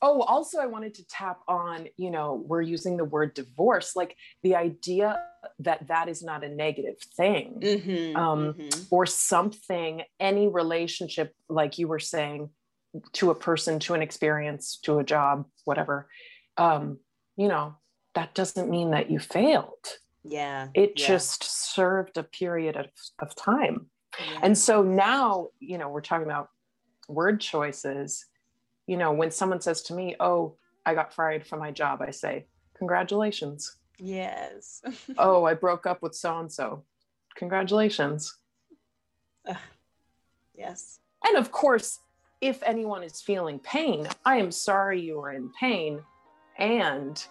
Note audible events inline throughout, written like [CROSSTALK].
Oh, also, I wanted to tap on, you know, we're using the word divorce, like the idea that that is not a negative thing mm-hmm, um, mm-hmm. or something, any relationship, like you were saying, to a person, to an experience, to a job, whatever, um, you know, that doesn't mean that you failed. Yeah. It yeah. just served a period of, of time. Yeah. And so now, you know, we're talking about word choices you know, when someone says to me, Oh, I got fired from my job, I say, Congratulations. Yes. [LAUGHS] oh, I broke up with so and so. Congratulations. Uh, yes. And of course, if anyone is feeling pain, I am sorry you are in pain and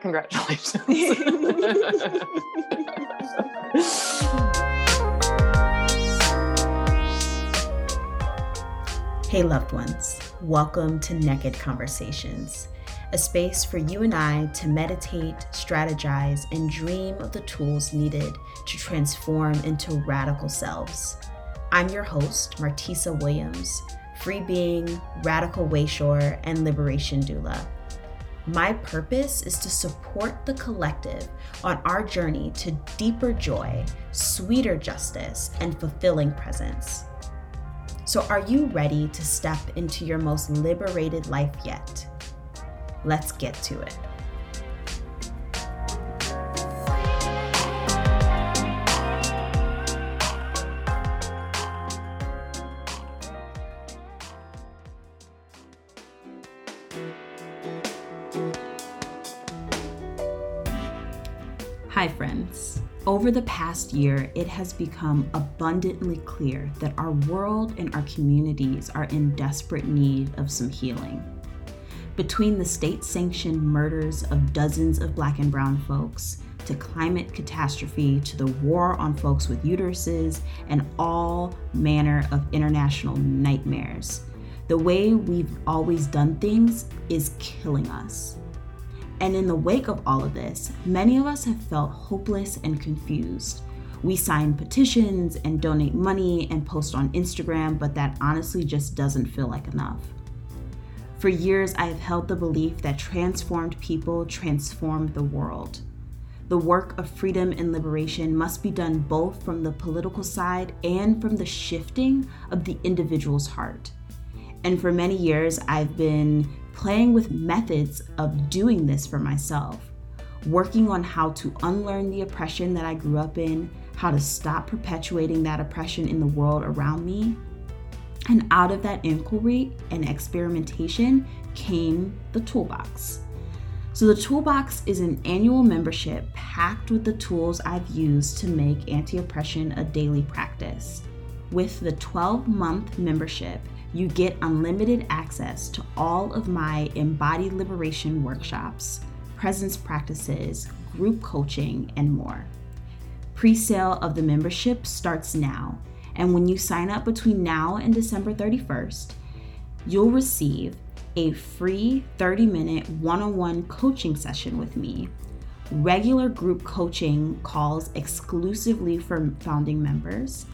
congratulations. [LAUGHS] Hey, loved ones, welcome to Naked Conversations, a space for you and I to meditate, strategize, and dream of the tools needed to transform into radical selves. I'm your host, Martisa Williams, free being, radical wayshower, and liberation doula. My purpose is to support the collective on our journey to deeper joy, sweeter justice, and fulfilling presence. So, are you ready to step into your most liberated life yet? Let's get to it. Over the past year, it has become abundantly clear that our world and our communities are in desperate need of some healing. Between the state sanctioned murders of dozens of black and brown folks, to climate catastrophe, to the war on folks with uteruses, and all manner of international nightmares, the way we've always done things is killing us. And in the wake of all of this, many of us have felt hopeless and confused. We sign petitions and donate money and post on Instagram, but that honestly just doesn't feel like enough. For years, I have held the belief that transformed people transform the world. The work of freedom and liberation must be done both from the political side and from the shifting of the individual's heart. And for many years, I've been playing with methods of doing this for myself, working on how to unlearn the oppression that I grew up in, how to stop perpetuating that oppression in the world around me. And out of that inquiry and experimentation came the Toolbox. So, the Toolbox is an annual membership packed with the tools I've used to make anti oppression a daily practice. With the 12 month membership, you get unlimited access to all of my embodied liberation workshops, presence practices, group coaching, and more. Pre sale of the membership starts now, and when you sign up between now and December 31st, you'll receive a free 30 minute one on one coaching session with me, regular group coaching calls exclusively for founding members,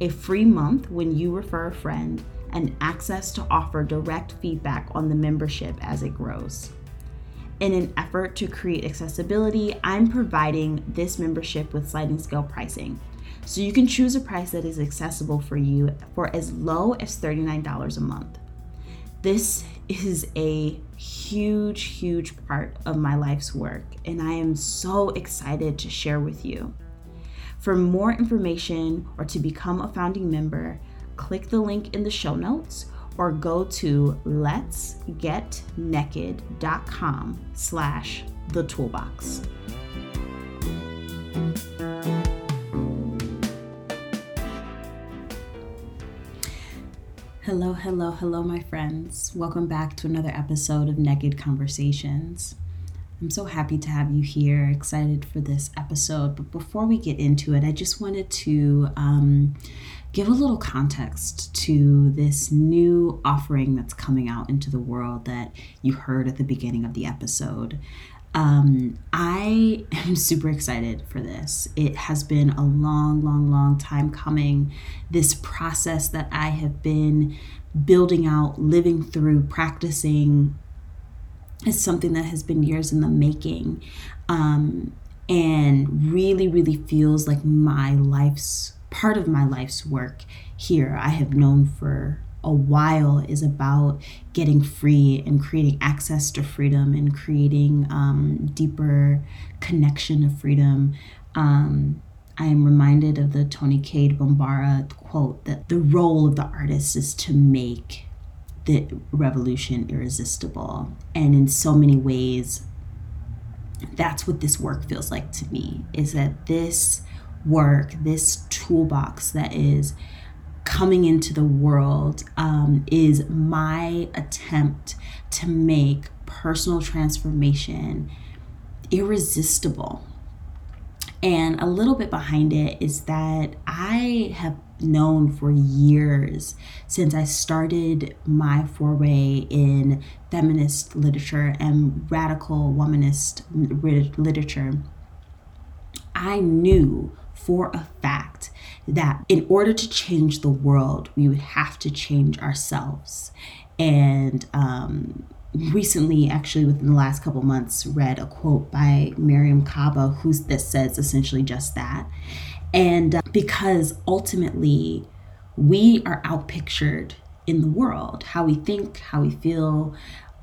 a free month when you refer a friend and access to offer direct feedback on the membership as it grows. In an effort to create accessibility, I'm providing this membership with sliding scale pricing. So you can choose a price that is accessible for you for as low as $39 a month. This is a huge, huge part of my life's work, and I am so excited to share with you. For more information or to become a founding member, click the link in the show notes or go to letsgetnaked.com slash the toolbox. Hello, hello, hello, my friends. Welcome back to another episode of Naked Conversations. I'm so happy to have you here, excited for this episode. But before we get into it, I just wanted to um, give a little context to this new offering that's coming out into the world that you heard at the beginning of the episode. Um, I [LAUGHS] am super excited for this. It has been a long, long, long time coming. This process that I have been building out, living through, practicing is something that has been years in the making. Um, and really, really feels like my life's part of my life's work here. I have known for a while is about getting free and creating access to freedom and creating um, deeper connection of freedom. Um, I am reminded of the Toni Cade Bambara quote that the role of the artist is to make the revolution irresistible. And in so many ways, that's what this work feels like to me is that this work, this toolbox that is coming into the world, um, is my attempt to make personal transformation irresistible. And a little bit behind it is that I have known for years since I started my foray in feminist literature and radical womanist literature. I knew for a fact that in order to change the world, we would have to change ourselves. And um, recently, actually within the last couple months, read a quote by Mariame Kaba, who's that says essentially just that. And uh, because ultimately we are outpictured in the world, how we think, how we feel,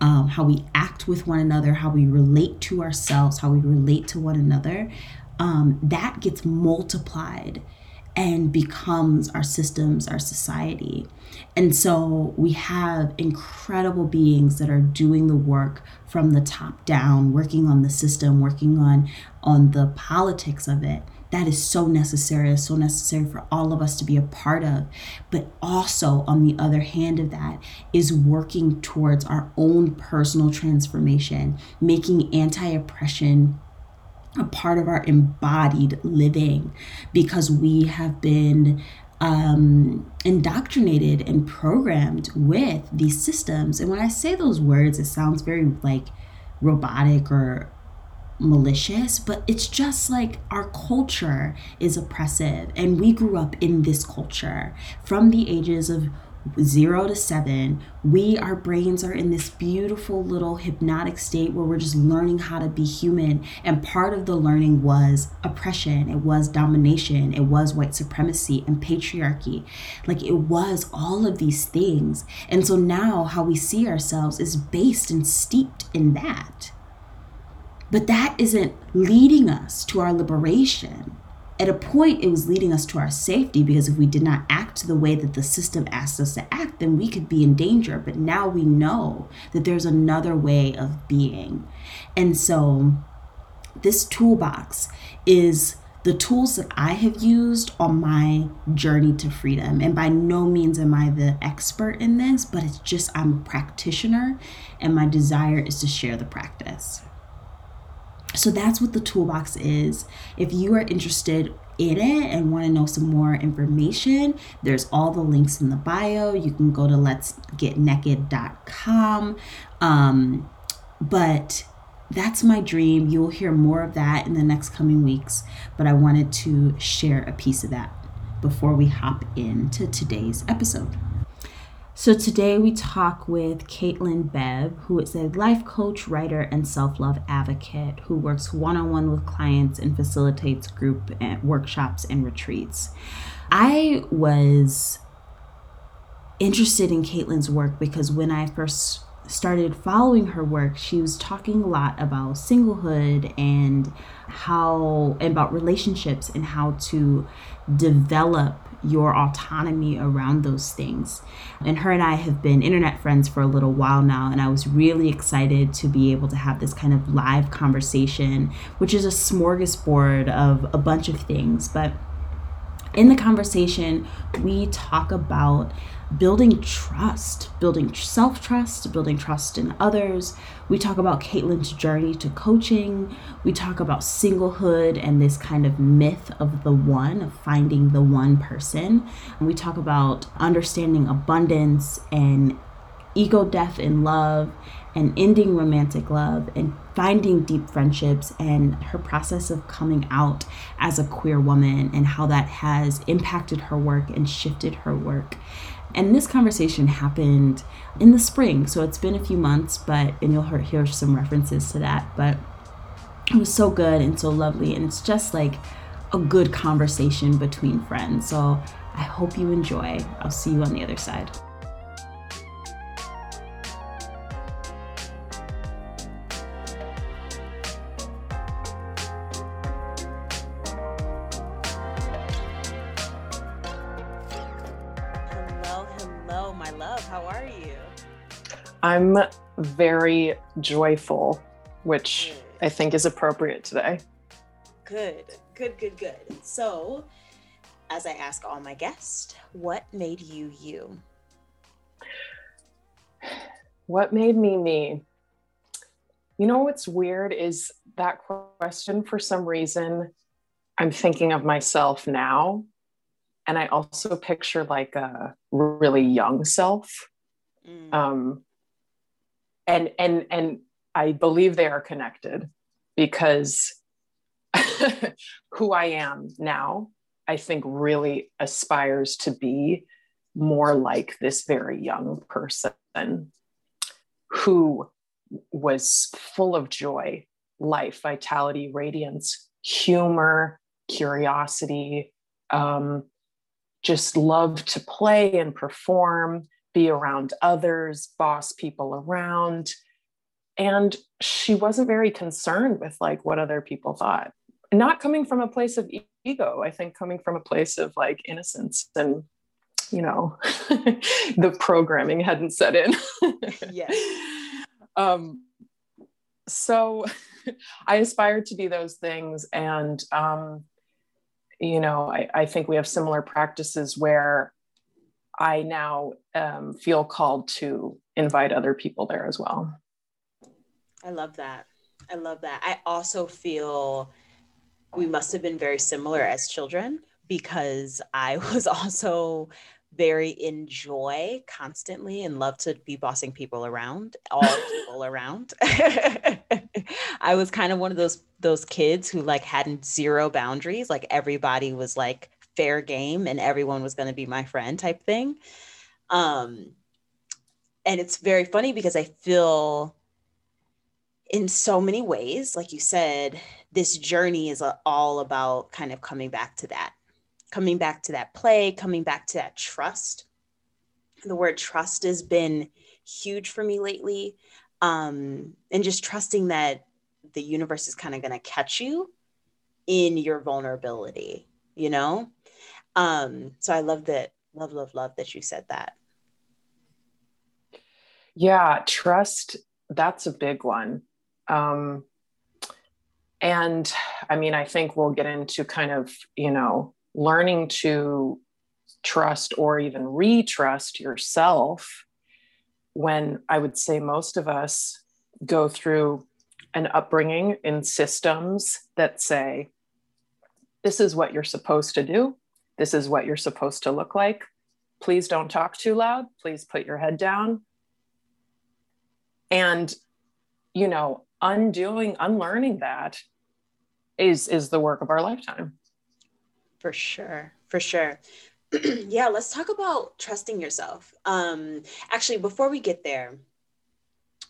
um, how we act with one another, how we relate to ourselves, how we relate to one another, um, that gets multiplied and becomes our systems, our society. And so we have incredible beings that are doing the work from the top down, working on the system, working on on the politics of it that is so necessary, so necessary for all of us to be a part of. But also, on the other hand of that, is working towards our own personal transformation, making anti oppression a part of our embodied living because we have been um, indoctrinated and programmed with these systems. And when I say those words, it sounds very like robotic or malicious, but it's just like our culture is oppressive. And we grew up in this culture from the ages of zero to seven, we, our brains are in this beautiful little hypnotic state where we're just learning how to be human. And part of the learning was oppression, it was domination, it was white supremacy and patriarchy. Like it was all of these things. And so now how we see ourselves is based and steeped in that. But that isn't leading us to our liberation. At a point, it was leading us to our safety because if we did not act the way that the system asked us to act, then we could be in danger. But now we know that there's another way of being. And so, this toolbox is the tools that I have used on my journey to freedom. And by no means am I the expert in this, but it's just I'm a practitioner, and my desire is to share the practice. So that's what the toolbox is. If you are interested in it and want to know some more information, there's all the links in the bio. You can go to let's letsgetnaked.com. Um, but that's my dream. You will hear more of that in the next coming weeks, but I wanted to share a piece of that before we hop into today's episode. So today we talk with Caitlin Bebb, who is a life coach, writer, and self-love advocate who works one-on-one with clients and facilitates group and workshops and retreats. I was interested in Caitlin's work because when I first started following her work, she was talking a lot about singlehood and how and about relationships and how to develop your autonomy around those things. And her and I have been internet friends for a little while now, and I was really excited to be able to have this kind of live conversation, which is a smorgasbord of a bunch of things. But in the conversation, we talk about building trust, building self trust, building trust in others. We talk about Caitlin's journey to coaching. We talk about singlehood and this kind of myth of the one, of finding the one person. And we talk about understanding abundance and ego death in love and ending romantic love and finding deep friendships and her process of coming out as a queer woman and how that has impacted her work and shifted her work. And this conversation happened in the spring, so it's been a few months, but and you'll hear some references to that. But it was so good and so lovely, and it's just like a good conversation between friends. So I hope you enjoy. I'll see you on the other side. I'm very joyful, which good. I think is appropriate today. Good, good, good, good. So, as I ask all my guests, what made you you? What made me me? You know what's weird is that question for some reason I'm thinking of myself now. And I also picture like a really young self. Mm. Um, and and and I believe they are connected because [LAUGHS] who I am now, I think really aspires to be more like this very young person who was full of joy, life, vitality, radiance, humor, curiosity, um, just loved to play and perform, be around others, boss people around. And she wasn't very concerned with like what other people thought. Not coming from a place of ego, I think coming from a place of like innocence and you know [LAUGHS] the programming hadn't set in. yeah. [LAUGHS] Um so [LAUGHS] I aspired to be those things and um you know I, I think we have similar practices where I now um, feel called to invite other people there as well. I love that. I love that. I also feel we must have been very similar as children because I [LAUGHS] was also very in joy constantly and love to be bossing people around, all [LAUGHS] people around. [LAUGHS] I was kind of one of those those kids who like hadn't zero boundaries. Like everybody was like fair game and everyone was going to be my friend type thing. Um, and it's very funny because I feel in so many ways, like you said, this journey is all about kind of coming back to that, coming back to that play, coming back to that trust. The word trust has been huge for me lately. Um, and just trusting that the universe is kind of going to catch you in your vulnerability, you know? Um, so I love that, love, love, love that you said that. Yeah, trust, that's a big one. Um, and I mean, I think we'll get into kind of, you know, learning to trust or even retrust yourself when I would say most of us go through an upbringing in systems that say, this is what you're supposed to do. This is what you're supposed to look like. Please don't talk too loud. Please put your head down. And, you know, undoing, unlearning that is is the work of our lifetime. For sure. For sure. [CLEARS THROAT] yeah, let's talk about trusting yourself. Um, actually, before we get there,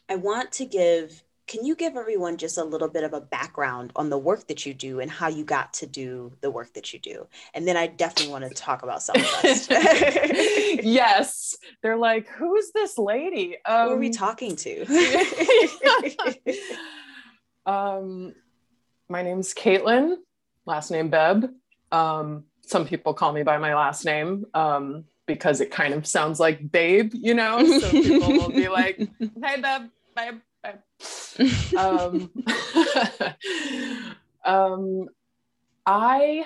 I want to give can you give everyone just a little bit of a background on the work that you do and how you got to do the work that you do? And then I definitely want to talk about trust. [LAUGHS] [LAUGHS] yes. They're like, who's this lady? Um, Who are we um, talking to? [LAUGHS] um, my name's Caitlin, last name Bebb. Um, some people call me by my last name um, because it kind of sounds like babe, you know? So people will be like, hey, Bebb, babe um, [LAUGHS] um, I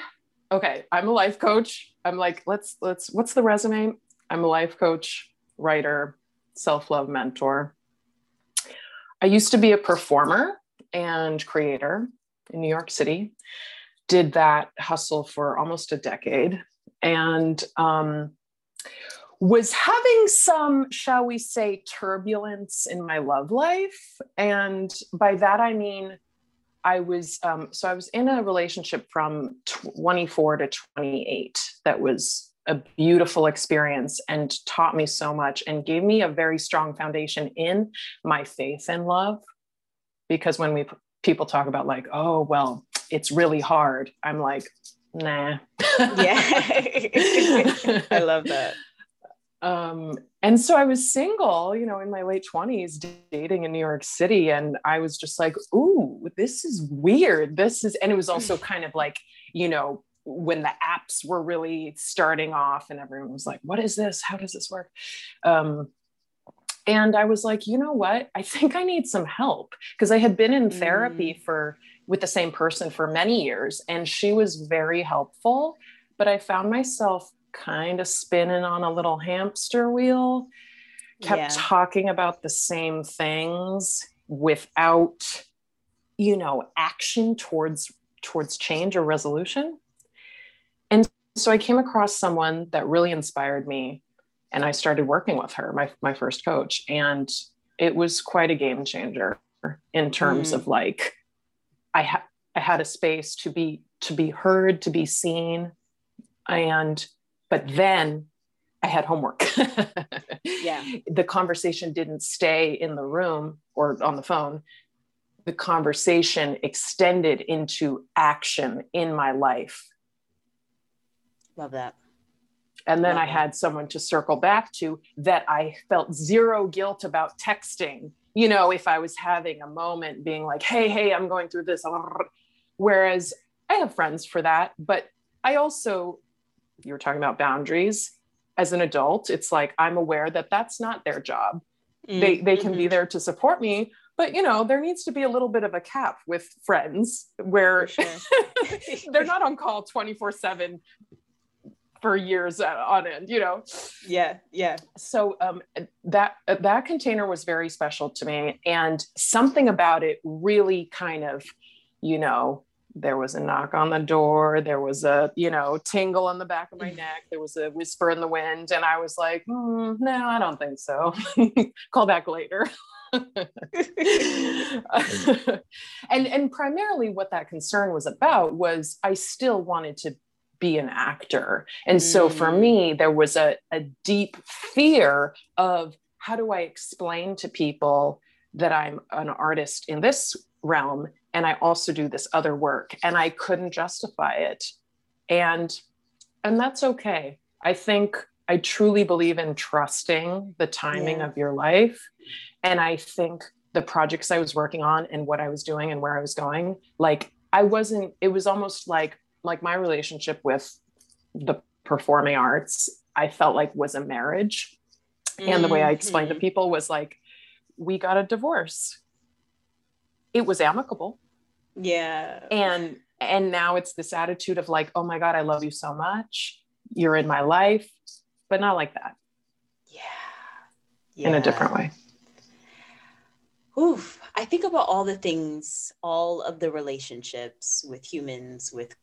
okay. I'm a life coach. I'm like, let's let's. What's the resume? I'm a life coach, writer, self love mentor. I used to be a performer and creator in New York City. Did that hustle for almost a decade, and um, was having some, shall we say, turbulence in my love life. And by that, I mean, I was, um, so I was in a relationship from 24 to 28 that was a beautiful experience and taught me so much and gave me a very strong foundation in my faith and love. Because when we people talk about like oh well it's really hard i'm like nah. Yeah. [LAUGHS] I love that um, and so I was single, you know, in my late 20s, dating in New York City. And I was just like, ooh, this is weird. This is, and it was also [LAUGHS] kind of like, you know, when the apps were really starting off and everyone was like, what is this? How does this work? Um, and I was like, you know what? I think I need some help because I had been in therapy mm. for with the same person for many years and she was very helpful. But I found myself kind of spinning on a little hamster wheel, kept yeah. talking about the same things without, you know, action towards towards change or resolution. And so I came across someone that really inspired me and I started working with her, my, my first coach. And it was quite a game changer in terms mm. of like, I, ha- I had a space to be, to be heard, to be seen. And but then I had homework. [LAUGHS] yeah. The conversation didn't stay in the room or on the phone. The conversation extended into action in my life. Love that. And then Love I had someone to circle back to that I felt zero guilt about texting. You know, if I was having a moment being like, hey, hey, I'm going through this. Whereas I have friends for that, but I also you were talking about boundaries as an adult it's like i'm aware that that's not their job mm-hmm. they they can be mm-hmm. there to support me but you know there needs to be a little bit of a cap with friends where sure. [LAUGHS] they're not on call 24 7 for years on end you know yeah yeah so um, that that container was very special to me and something about it really kind of you know there was a knock on the door. There was a you know tingle on the back of my mm. neck. There was a whisper in the wind and i was like mm, no i don't think so. [LAUGHS] Call back later. [LAUGHS] And and primarily what that concern was about was i still wanted to be an actor. And so for mm. me there was a, a deep fear of how do i explain to people that i'm an artist in this realm and I also do this other work and I couldn't justify it. And and that's okay. I think I truly believe in trusting the timing yeah. of your life and I think the projects I was working on and what I was doing and where I was going like I wasn't it was almost like like my relationship with the performing arts I felt like was a marriage. Mm-hmm. And the way I explained to mm-hmm. people was like we got a divorce. It was amicable yeah. And and now it's this attitude of like, oh my God, I love you so much. You're in my life, but not like that. Yeah. yeah. In a different way. Oof. I think about all the things, all of the relationships with humans, with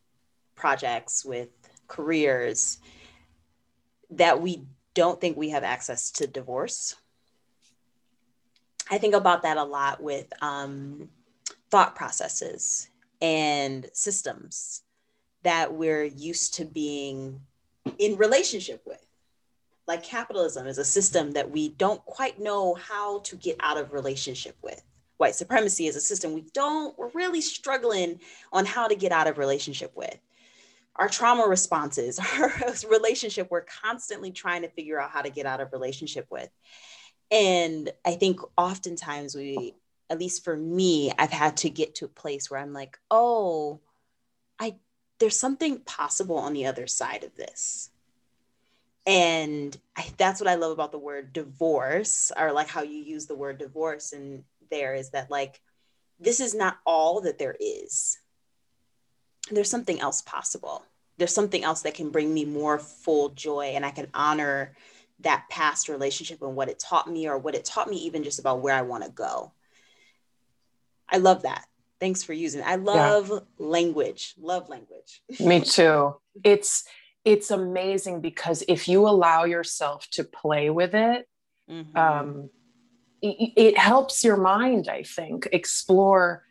projects, with careers that we don't think we have access to divorce. I think about that a lot with um, thought processes and systems that we're used to being in relationship with. Like capitalism is a system that we don't quite know how to get out of relationship with. White supremacy is a system we don't, we're really struggling on how to get out of relationship with. Our trauma responses, [LAUGHS] our relationship, we're constantly trying to figure out how to get out of relationship with. And I think oftentimes we at least for me, I've had to get to a place where I'm like, oh, I there's something possible on the other side of this. And I, that's what I love about the word divorce, or like how you use the word divorce. And there is that, like, this is not all that there is. There's something else possible. There's something else that can bring me more full joy, and I can honor that past relationship and what it taught me, or what it taught me, even just about where I want to go. I love that. Thanks for using. It. I love yeah. language. Love language. [LAUGHS] Me too. It's it's amazing because if you allow yourself to play with it, mm-hmm. um, it, it helps your mind. I think explore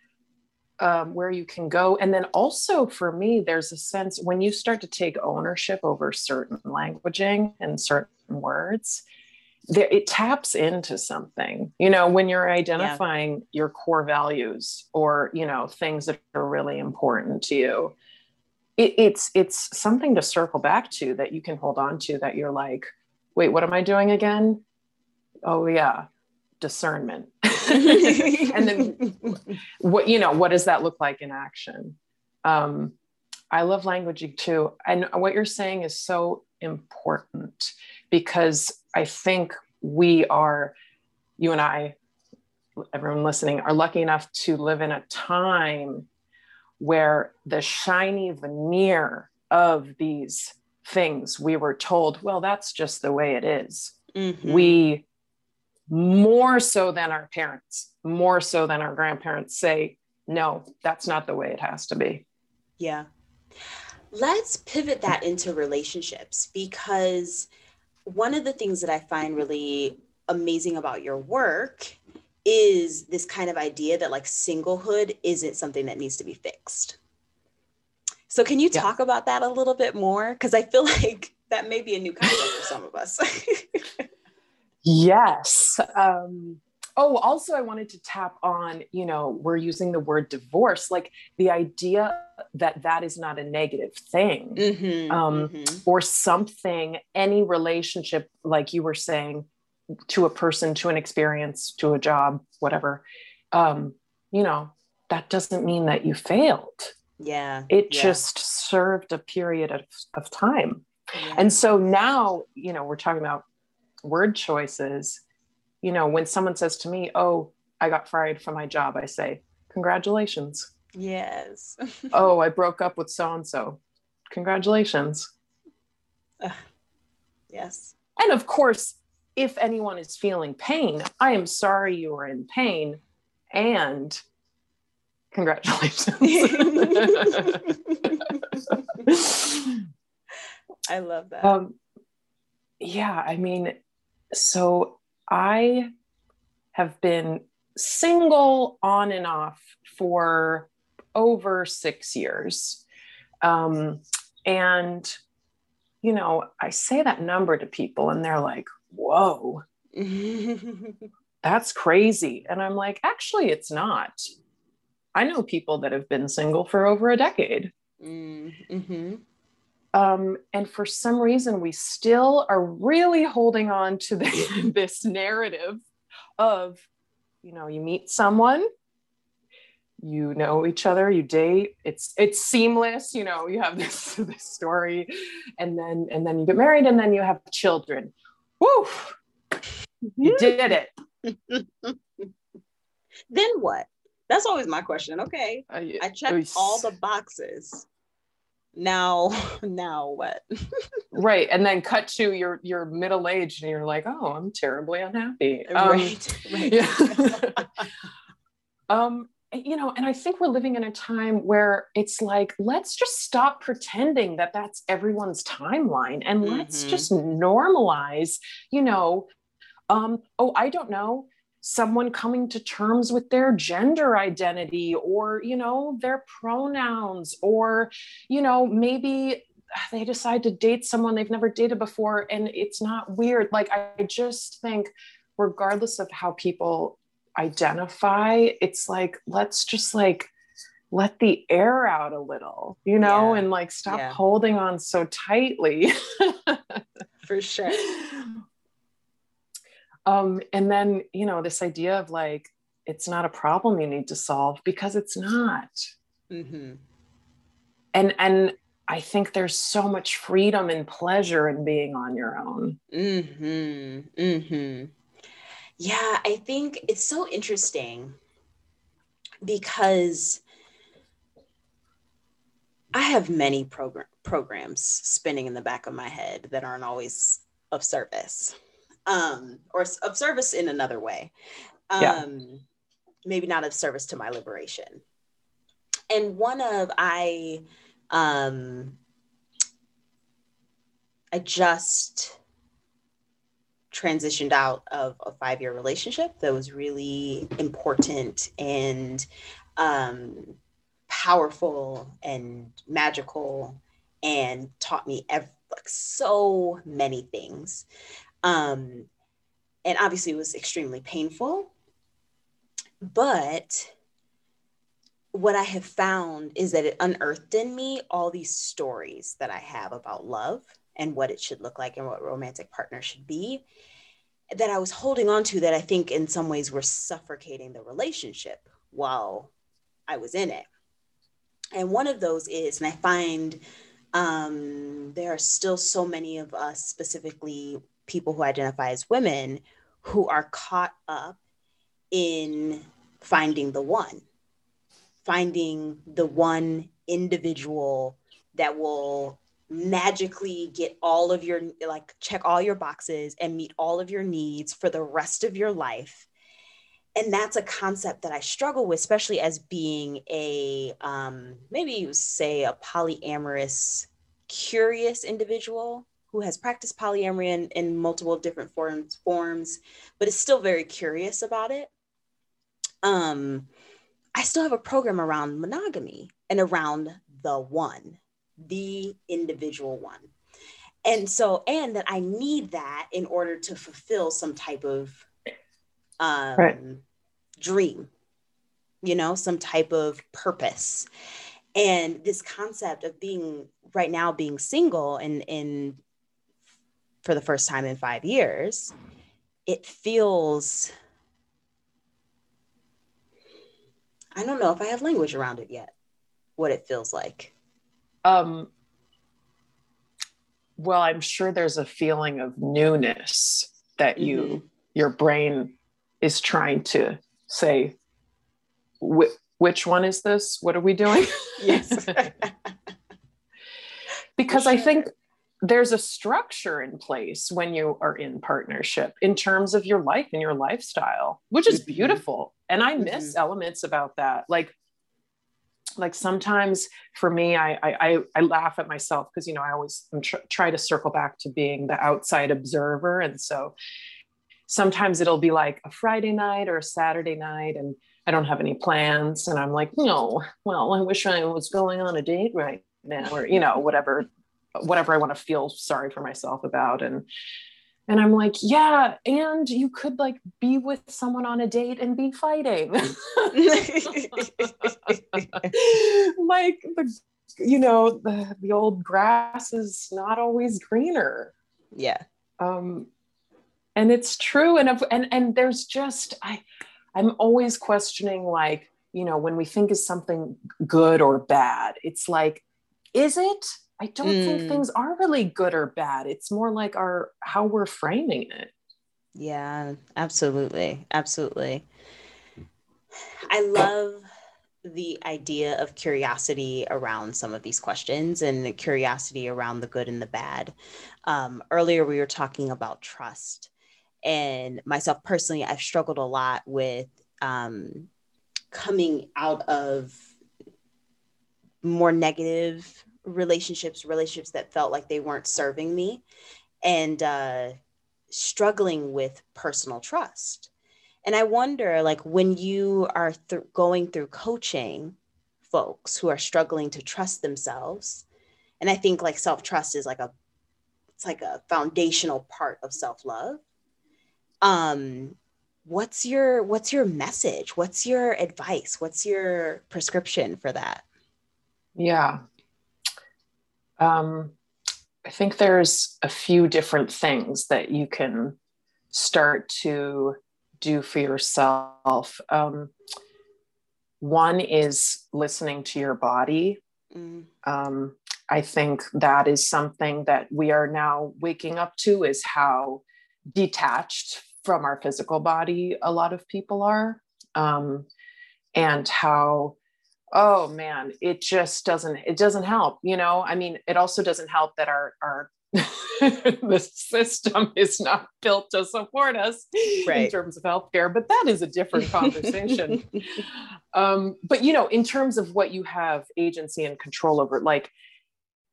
um, where you can go. And then also for me, there's a sense when you start to take ownership over certain languaging and certain words, there, it taps into something. You know, when you're identifying yeah. your core values or you know things that are really important to you, it, it's it's something to circle back to that you can hold on to. That you're like, wait, what am I doing again? Oh yeah, discernment [LAUGHS] and then [LAUGHS] what you know what does that look like in action um, i love languaging too and what you're saying is so important because i think we are you and i everyone listening are lucky enough to live in a time where the shiny veneer of these things we were told well that's just the way it is. Mm-hmm. we more so than our parents, more so than our grandparents say, no, that's not the way it has to be. Yeah. Let's pivot that into relationships because one of the things that I find really amazing about your work is this kind of idea that like singlehood isn't something that needs to be fixed. So can you yeah. talk about that a little bit more? Because I feel [LAUGHS] like that may be a new concept for some of us. [LAUGHS] Yes. Um, oh, also, I wanted to tap on, you know, we're using the word divorce, like the idea that that is not a negative thing mm-hmm, um, mm-hmm. or something, any relationship, like you were saying, to a person, to an experience, to a job, whatever, um, you know, that doesn't mean that you failed. Yeah. It yeah. just served a period of, of time. Yeah. And so now, you know, we're talking about word choices, you know, when someone says to me, Oh, I got fired from my job, I say, Congratulations. Yes. [LAUGHS] oh, I broke up with so and so. Congratulations. Uh, yes. And of course, if anyone is feeling pain, I am sorry you are in pain and congratulations. [LAUGHS] I love that. Um, yeah, I mean, so I have been single on and off for over six years. Um, and, you know, I say that number to people and they're like, whoa, [LAUGHS] that's crazy. And I'm like, actually, it's not. I know people that have been single for over a decade. Mm-hmm. Um, and for some reason, we still are really holding on to the, [LAUGHS] this narrative of, you know, you meet someone, you know each other, you date, it's it's seamless, you know, you have [LAUGHS] this this story, and then and then you get married, and then you have children. Woo! You did it. [LAUGHS] then what? That's always my question. Okay, I checked all the boxes now [LAUGHS] now what [LAUGHS] right and then cut to your your middle age and you're like oh i'm terribly unhappy um, right, right. [LAUGHS] Yeah. um you know and i think we're living in a time where it's like let's just stop pretending that that's everyone's timeline and mm-hmm. let's just normalize you know um oh i don't know someone coming to terms with their gender identity or you know their pronouns or you know maybe uh, they decide to date someone they've never dated before and it's not weird like i just think regardless of how people identify it's like let's just like let the air out a little you know yeah. and like stop yeah. holding on so tightly [LAUGHS] for sure um, and then, you know, this idea of like, it's not a problem you need to solve because it's not. Mm-hmm. And, and I think there's so much freedom and pleasure in being on your own. Mm-hmm. Mm-hmm. Yeah, I think it's so interesting because I have many program programs spinning in the back of my head that aren't always of service um, or of service in another way. Um, yeah. Maybe not of service to my liberation. And one of I, um, I just transitioned out of a five year relationship that was really important and um, powerful and magical and taught me ev- like so many things. Um, and obviously, it was extremely painful. But what I have found is that it unearthed in me all these stories that I have about love and what it should look like and what romantic partner should be that I was holding on to that I think in some ways were suffocating the relationship while I was in it. And one of those is, and I find um, there are still so many of us, specifically people who identify as women, who are caught up in finding the one, finding the one individual that will magically get all of your like check all your boxes and meet all of your needs for the rest of your life. And that's a concept that i struggle with especially as being a um, maybe you say a polyamorous curious individual who has practiced polyamory in, in multiple different forms forms but is still very curious about it um i still have a program around monogamy and around the one the individual one. And so, and that I need that in order to fulfill some type of um, right. dream, you know, some type of purpose. And this concept of being right now being single and in for the first time in five years, it feels I don't know if I have language around it yet, what it feels like. Um, well, I'm sure there's a feeling of newness that you, mm-hmm. your brain is trying to say, which one is this? What are we doing? yes. [LAUGHS] because sure. I think there's a structure in place when you are in partnership in terms of your life and your lifestyle, which is mm-hmm. beautiful. And I miss mm-hmm. elements about that. Like like sometimes for me i i i laugh at myself because you know i always tr- try to circle back to being the outside observer and so sometimes it'll be like a friday night or a saturday night and i don't have any plans and i'm like no well i wish i was going on a date right now or you know whatever whatever i want to feel sorry for myself about and and i'm like yeah and you could like be with someone on a date and be fighting. [LAUGHS] Like the you know the, the old grass is not always greener. Yeah. Um and it's true and if, and and there's just i i'm always questioning like you know when we think is something good or bad it's like is it I don't mm. think things are really good or bad. It's more like our how we're framing it. Yeah, absolutely. Absolutely. I love the idea of curiosity around some of these questions and the curiosity around the good and the bad. Um, earlier, we were talking about trust. And myself personally, I've struggled a lot with um, coming out of more negative relationships, relationships that felt like they weren't serving me, and uh, struggling with personal trust. And I wonder, like, when you are th- going through coaching folks who are struggling to trust themselves, and I think like self trust is like a it's like a foundational part of self love. Um, what's your what's your message? What's your advice? What's your prescription for that? Yeah, um, I think there's a few different things that you can start to do for yourself. Um, one is listening to your body. Mm. Um, I think that is something that we are now waking up to is how detached from our physical body a lot of people are, um, and how oh man it just doesn't it doesn't help you know i mean it also doesn't help that our our [LAUGHS] the system is not built to support us right. in terms of healthcare, but that is a different conversation. [LAUGHS] um, but you know, in terms of what you have agency and control over, like,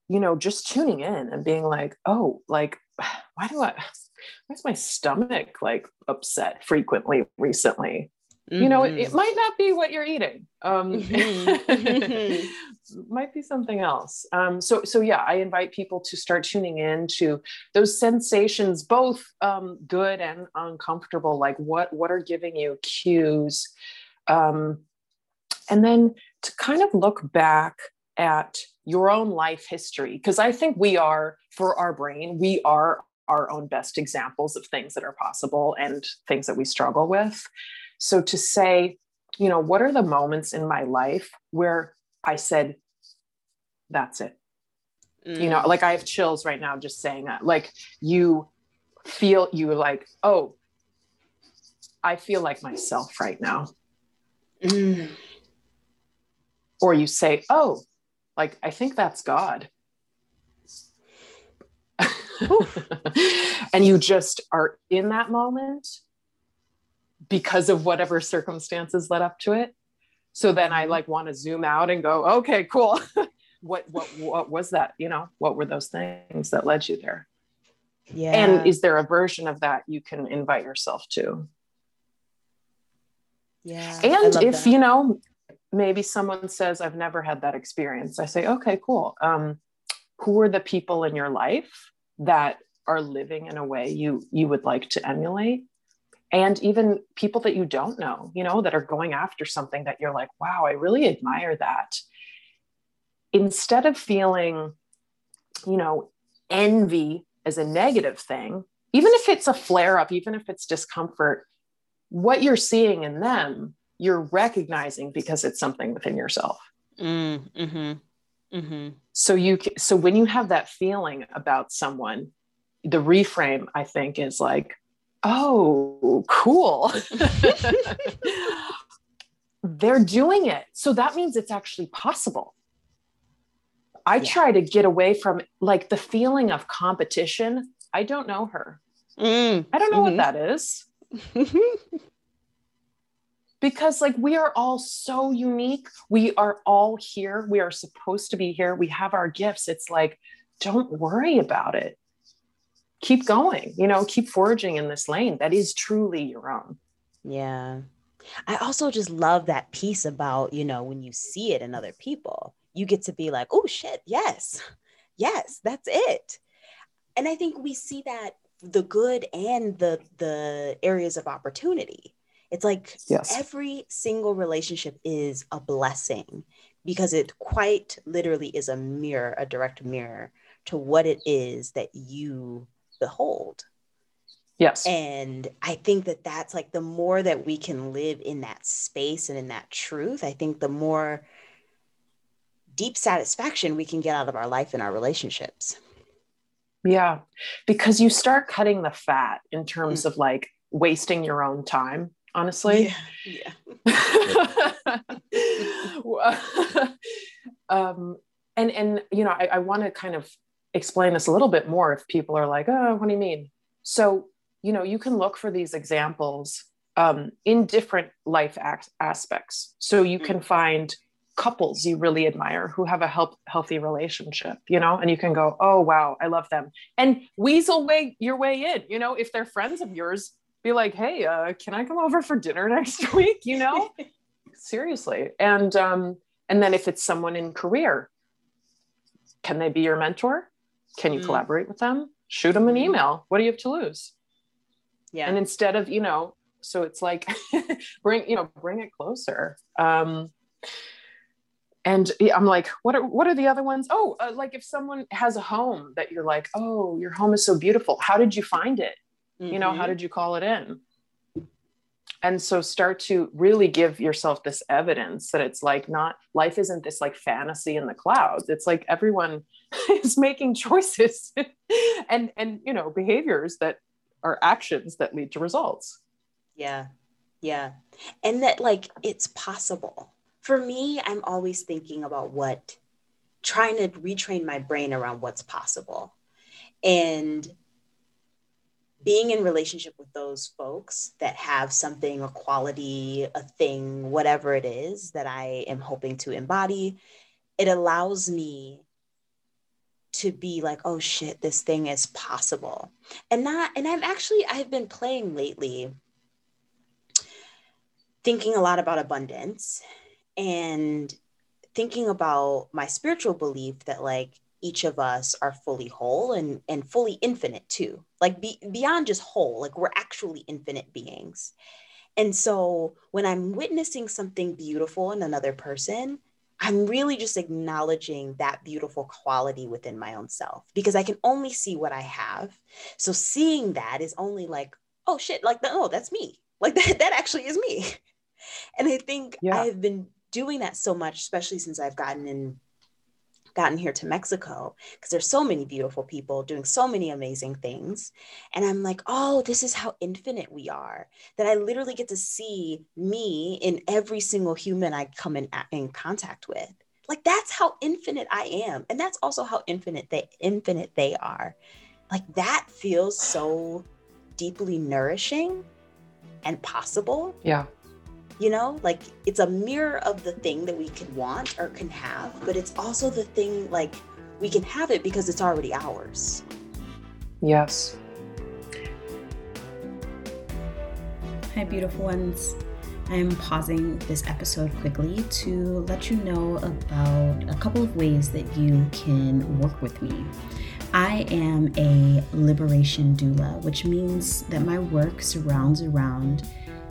you know, just tuning in and being like, oh, like, [SIGHS] why do I, [SIGHS] why is my stomach like upset frequently recently? Mm-hmm. You know, it, it, mm-hmm. might not be what you're eating. Um, mm-hmm. [LAUGHS] might be something else. Um, so, so yeah, I invite people to start tuning in to those sensations, both um, good and uncomfortable. Like what what are giving you cues, um, and then to kind of look back at your own life history, because I think we are for our brain, we are our own best examples of things that are possible and things that we struggle with. So to say, you know, what are the moments in my life where I said, that's it? Mm. You know, mm. like I have chills right now just saying that. Like you feel, you like, oh, I feel like myself right now. Mm. Or you say, oh, like, I think that's God. [LAUGHS] and you just are in that moment because of whatever circumstances led up to it. So then I mm-hmm. like want to zoom out and go, okay, cool. [LAUGHS] what what what was that? You know, what were those things that led you there? Yeah. And is there a version of that you can invite yourself to? Yeah. And if that. you know, maybe someone says, I've never had that experience. I say, okay, cool. Um, who are the people in your life that are living in a way you you would like to emulate? And even people that you don't know, you know, that are going after something that you're like, wow, I really admire that. Instead of feeling, you know, envy as a negative thing, even if it's a flare up, even if it's discomfort, what you're seeing in them, you're recognizing because it's something within yourself. Mm, mm-hmm, mm-hmm. So you, so when you have that feeling about someone, the reframe I think is like, oh, cool. [LAUGHS] They're doing it. So that means it's actually possible. I yeah. try to get away from like the feeling of competition. I don't know her. Mm. I don't know mm-hmm. what that is. [LAUGHS] because like we are all so unique. We are all here. We are supposed to be here. We have our gifts. It's like don't worry about it keep going, you know, keep foraging in this lane that is truly your own. Yeah. I also just love that piece about, you know, when you see it in other people, you get to be like, oh shit, yes, yes, that's it. And I think we see that the good and the the areas of opportunity. It's like yes. every single relationship is a blessing because it quite literally is a mirror, a direct mirror to what it is that you behold. Yes. And I think that that's like the more that we can live in that space and in that truth, I think the more deep satisfaction we can get out of our life and our relationships. Yeah. Because you start cutting the fat in terms mm. of like wasting your own time, honestly. Yeah. yeah. [LAUGHS] [LAUGHS] um, and and you know, I, I want to kind of explain this a little bit more if people are like, oh, what do you mean? So, you know, you can look for these examples um, in different life aspects. So you can find couples you really admire who have a help, healthy relationship, you know, and you can go, oh, wow, I love them. And weasel way your way in, you know, if they're friends of yours, be like, hey, uh, can I come over for dinner [LAUGHS] next week? You know, [LAUGHS] seriously. And, um, and then if it's someone in career, can they be your mentor? Can you mm. collaborate with them? Shoot them an mm-hmm. email. What do you have to lose? Yeah. And instead of, you know, so it's like [LAUGHS] bring, you know, bring it closer. Um, and I'm like, what are what are the other ones? Oh, uh, like if someone has a home that you're like, oh, your home is so beautiful. How did you find it? Mm-hmm. You know, how mm-hmm. did you call it in? And so start to really give yourself this evidence that it's like not life isn't this like fantasy in the clouds. It's like everyone [LAUGHS] is making choices [LAUGHS] and and you know behaviors that are actions that lead to results. Yeah. Yeah. And that like it's possible. For me i'm always thinking about what trying to retrain my brain around what's possible. And being in relationship with those folks that have something a quality a thing whatever it is that i am hoping to embody it allows me to be like oh shit this thing is possible. And not and i'm actually i've been playing lately thinking a lot about abundance and thinking about my spiritual belief that like each of us are fully whole and and fully infinite too. Like be, beyond just whole like we're actually infinite beings. And so when i'm witnessing something beautiful in another person i'm really just acknowledging that beautiful quality within my own self because i can only see what i have. So seeing that is only like oh shit like oh that's me. Like [LAUGHS] that that actually is me. And i think yeah. i've been doing that so much especially since i've gotten in gotten here to Mexico because there's so many beautiful people doing so many amazing things. And I'm like, oh, this is how infinite we are. That I literally get to see me in every single human I come in, in contact with. Like that's how infinite I am. And that's also how infinite they infinite they are. Like that feels so deeply nourishing and possible. Yeah you know like it's a mirror of the thing that we can want or can have but it's also the thing like we can have it because it's already ours. Yes. Hi beautiful ones. I'm pausing this episode quickly to let you know about a couple of ways that you can work with me. I am a liberation doula, which means that my work surrounds around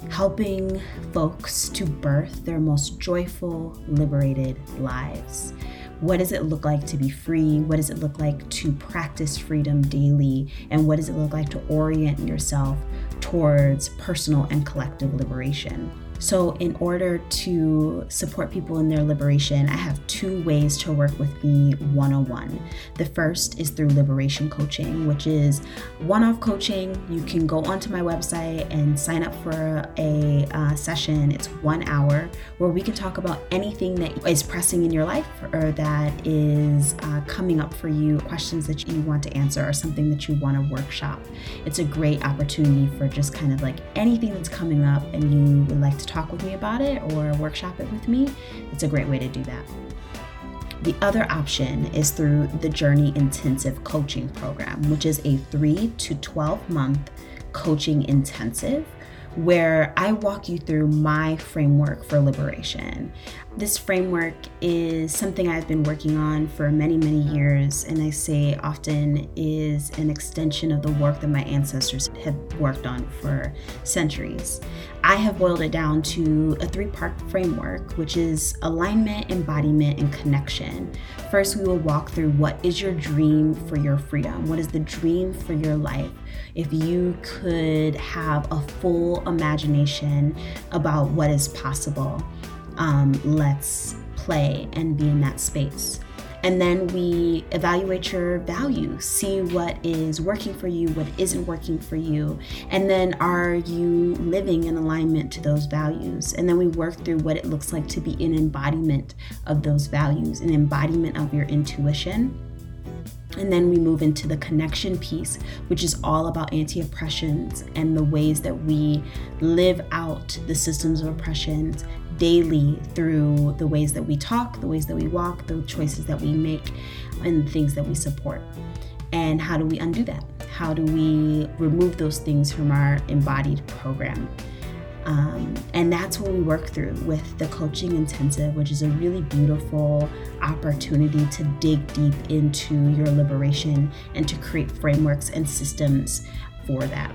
helping folks to birth their most joyful, liberated lives. What does it look like to be free? What does it look like to practice freedom daily? And what does it look like to orient yourself towards personal and collective liberation? So, in order to support people in their liberation, I have two ways to work with me one on one. The first is through liberation coaching, which is one off coaching. You can go onto my website and sign up for a uh, session. It's one hour where we can talk about anything that is pressing in your life or that is uh, coming up for you, questions that you want to answer, or something that you want to workshop. It's a great opportunity for just kind of like anything that's coming up and you would like to talk with me about it or workshop it with me, it's a great way to do that. The other option is through the Journey Intensive Coaching Program, which is a 3 to 12 month coaching intensive where I walk you through my framework for liberation. This framework is something I've been working on for many, many years, and I say often is an extension of the work that my ancestors have worked on for centuries. I have boiled it down to a three part framework, which is alignment, embodiment, and connection. First, we will walk through what is your dream for your freedom? What is the dream for your life? If you could have a full imagination about what is possible, um, let's play and be in that space and then we evaluate your values, see what is working for you, what isn't working for you, and then are you living in alignment to those values? And then we work through what it looks like to be an embodiment of those values, an embodiment of your intuition. And then we move into the connection piece, which is all about anti oppressions and the ways that we live out the systems of oppressions daily through the ways that we talk, the ways that we walk, the choices that we make, and the things that we support. And how do we undo that? How do we remove those things from our embodied program? Um, and that's what we work through with the coaching intensive, which is a really beautiful opportunity to dig deep into your liberation and to create frameworks and systems for that.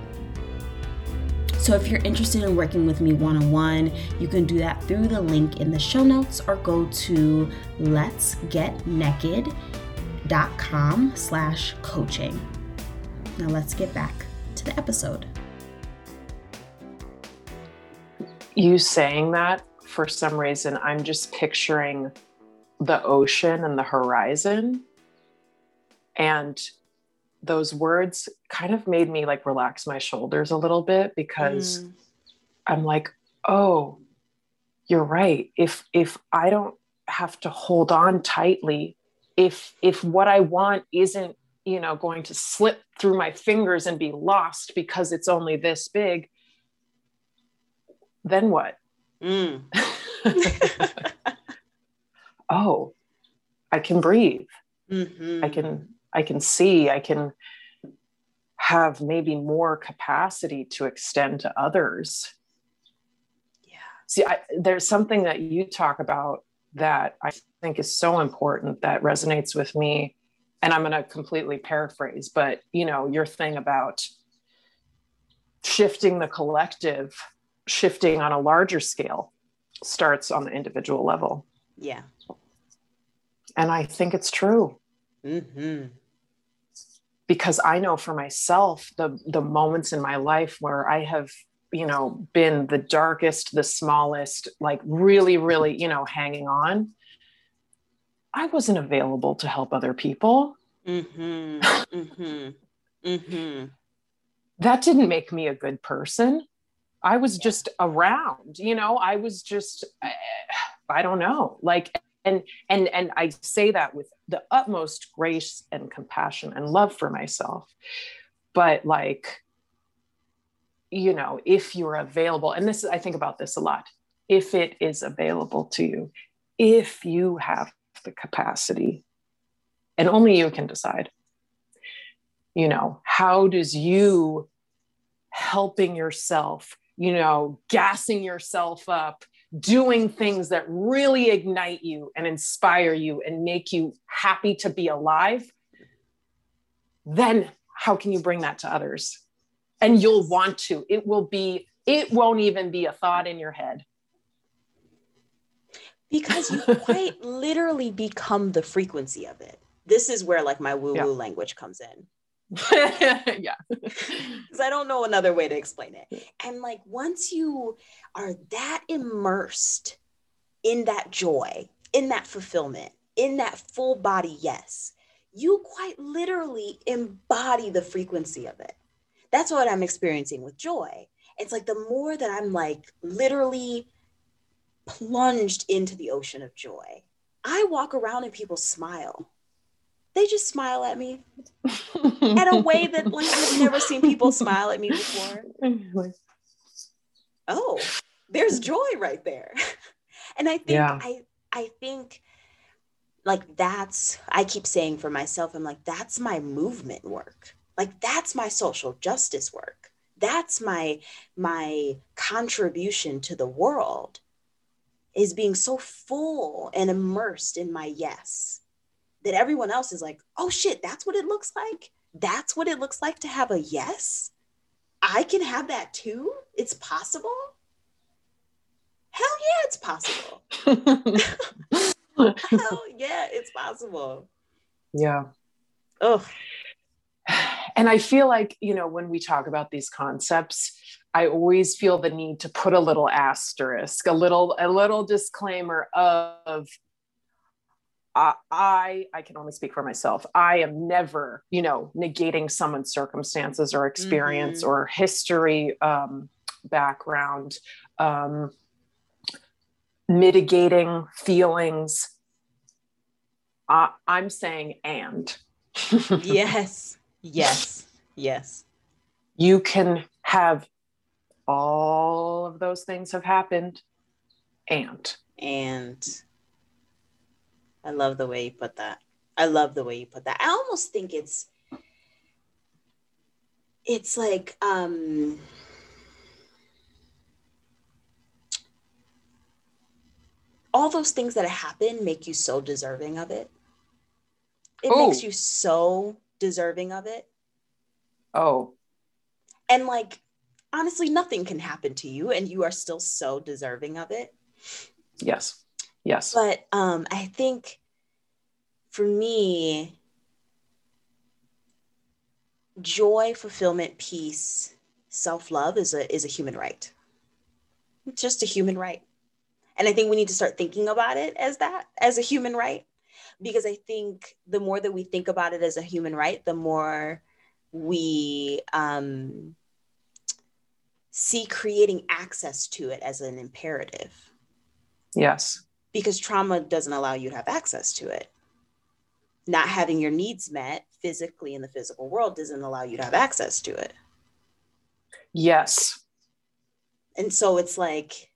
So if you're interested in working with me one on one, you can do that through the link in the show notes or go to let's get letsgetnaked.com slash coaching. Now let's get back to the episode. You saying that, for some reason, I'm just picturing the ocean and the horizon. And those words kind of made me like relax my shoulders a little bit because mm. I'm like, oh, you're right. If if I don't have to hold on tightly, if if what I want isn't, you know, going to slip through my fingers and be lost because it's only this big, then what? Mm. [LAUGHS] [LAUGHS] oh, I can breathe. Mm-hmm. I can I can see, I can have maybe more capacity to extend to others. Yeah. see I, there's something that you talk about that i think is so important that resonates with me and i'm going to completely paraphrase but you know your thing about shifting the collective shifting on a larger scale starts on the individual level yeah and i think it's true mm-hmm. Because i know for myself the the moments in my life where i have you know been the darkest the smallest like really really you know hanging on i wasn't available to help other people mm-hmm. Mm-hmm. Mm-hmm. that didn't make me a good person i was just around you know i was just I, I don't know like and and and i say that with the utmost grace and compassion and love for myself. But like you know, if you're available, and this I think about this a lot, if it is available to you, if you have the capacity, and only you can decide, you know, how does you helping yourself, you know, gassing yourself up, doing things that really ignite you and inspire you and make you happy to be alive, then how can you bring that to others? and you'll want to it will be it won't even be a thought in your head because you [LAUGHS] quite literally become the frequency of it this is where like my woo woo yeah. language comes in yeah [LAUGHS] because i don't know another way to explain it and like once you are that immersed in that joy in that fulfillment in that full body yes you quite literally embody the frequency of it that's what I'm experiencing with joy. It's like the more that I'm like literally plunged into the ocean of joy, I walk around and people smile. They just smile at me in a way that like I've never seen people smile at me before. [LAUGHS] Oh, there's joy right there. [LAUGHS] and I think yeah. I I think like that's I keep saying for myself, I'm like, that's my movement work like that's my social justice work that's my my contribution to the world is being so full and immersed in my yes that everyone else is like oh shit that's what it looks like? That's what it looks like to have a yes? I can have that too? It's possible? Hell yeah it's possible. [LAUGHS] Hell yeah it's possible. Yeah. Oh and I feel like, you know, when we talk about these concepts, I always feel the need to put a little asterisk, a little, a little disclaimer of uh, I I can only speak for myself. I am never, you know, negating someone's circumstances or experience mm-hmm. or history um, background, um, mitigating feelings. Uh, I'm saying and. [LAUGHS] yes. Yes. Yes. You can have all of those things have happened and and I love the way you put that. I love the way you put that. I almost think it's it's like um all those things that happen make you so deserving of it. It oh. makes you so deserving of it. Oh. And like, honestly, nothing can happen to you and you are still so deserving of it. Yes. Yes. But um, I think for me, joy, fulfillment, peace, self-love is a is a human right. It's just a human right. And I think we need to start thinking about it as that, as a human right because I think the more that we think about it as a human right, the more we um, see creating access to it as an imperative. Yes. Because trauma doesn't allow you to have access to it. Not having your needs met physically in the physical world doesn't allow you to have access to it. Yes. And so it's like,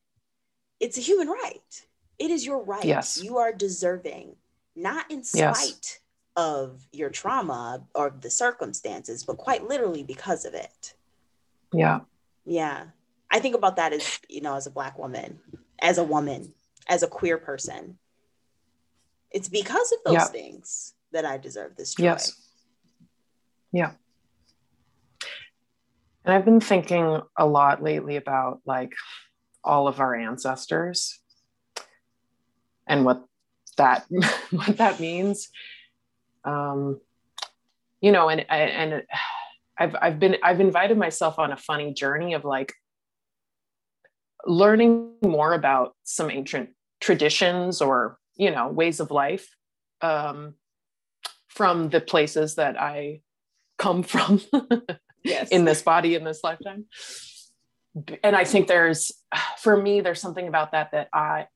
it's a human right. It is your right. Yes. You are deserving not in spite yes. of your trauma or the circumstances, but quite literally because of it. Yeah. Yeah. I think about that as, you know, as a Black woman, as a woman, as a queer person. It's because of those things that I deserve this joy. Yes. Yeah. And I've been thinking a lot lately about like all of our ancestors and what that [LAUGHS] what that means. Um, you know, and and I've I've been I've invited myself on a funny journey of like learning more about some ancient traditions or you know ways of life um, from the places that I come [LAUGHS] from yes. in this body in this lifetime. And I think there's, for me, there's something about that that I,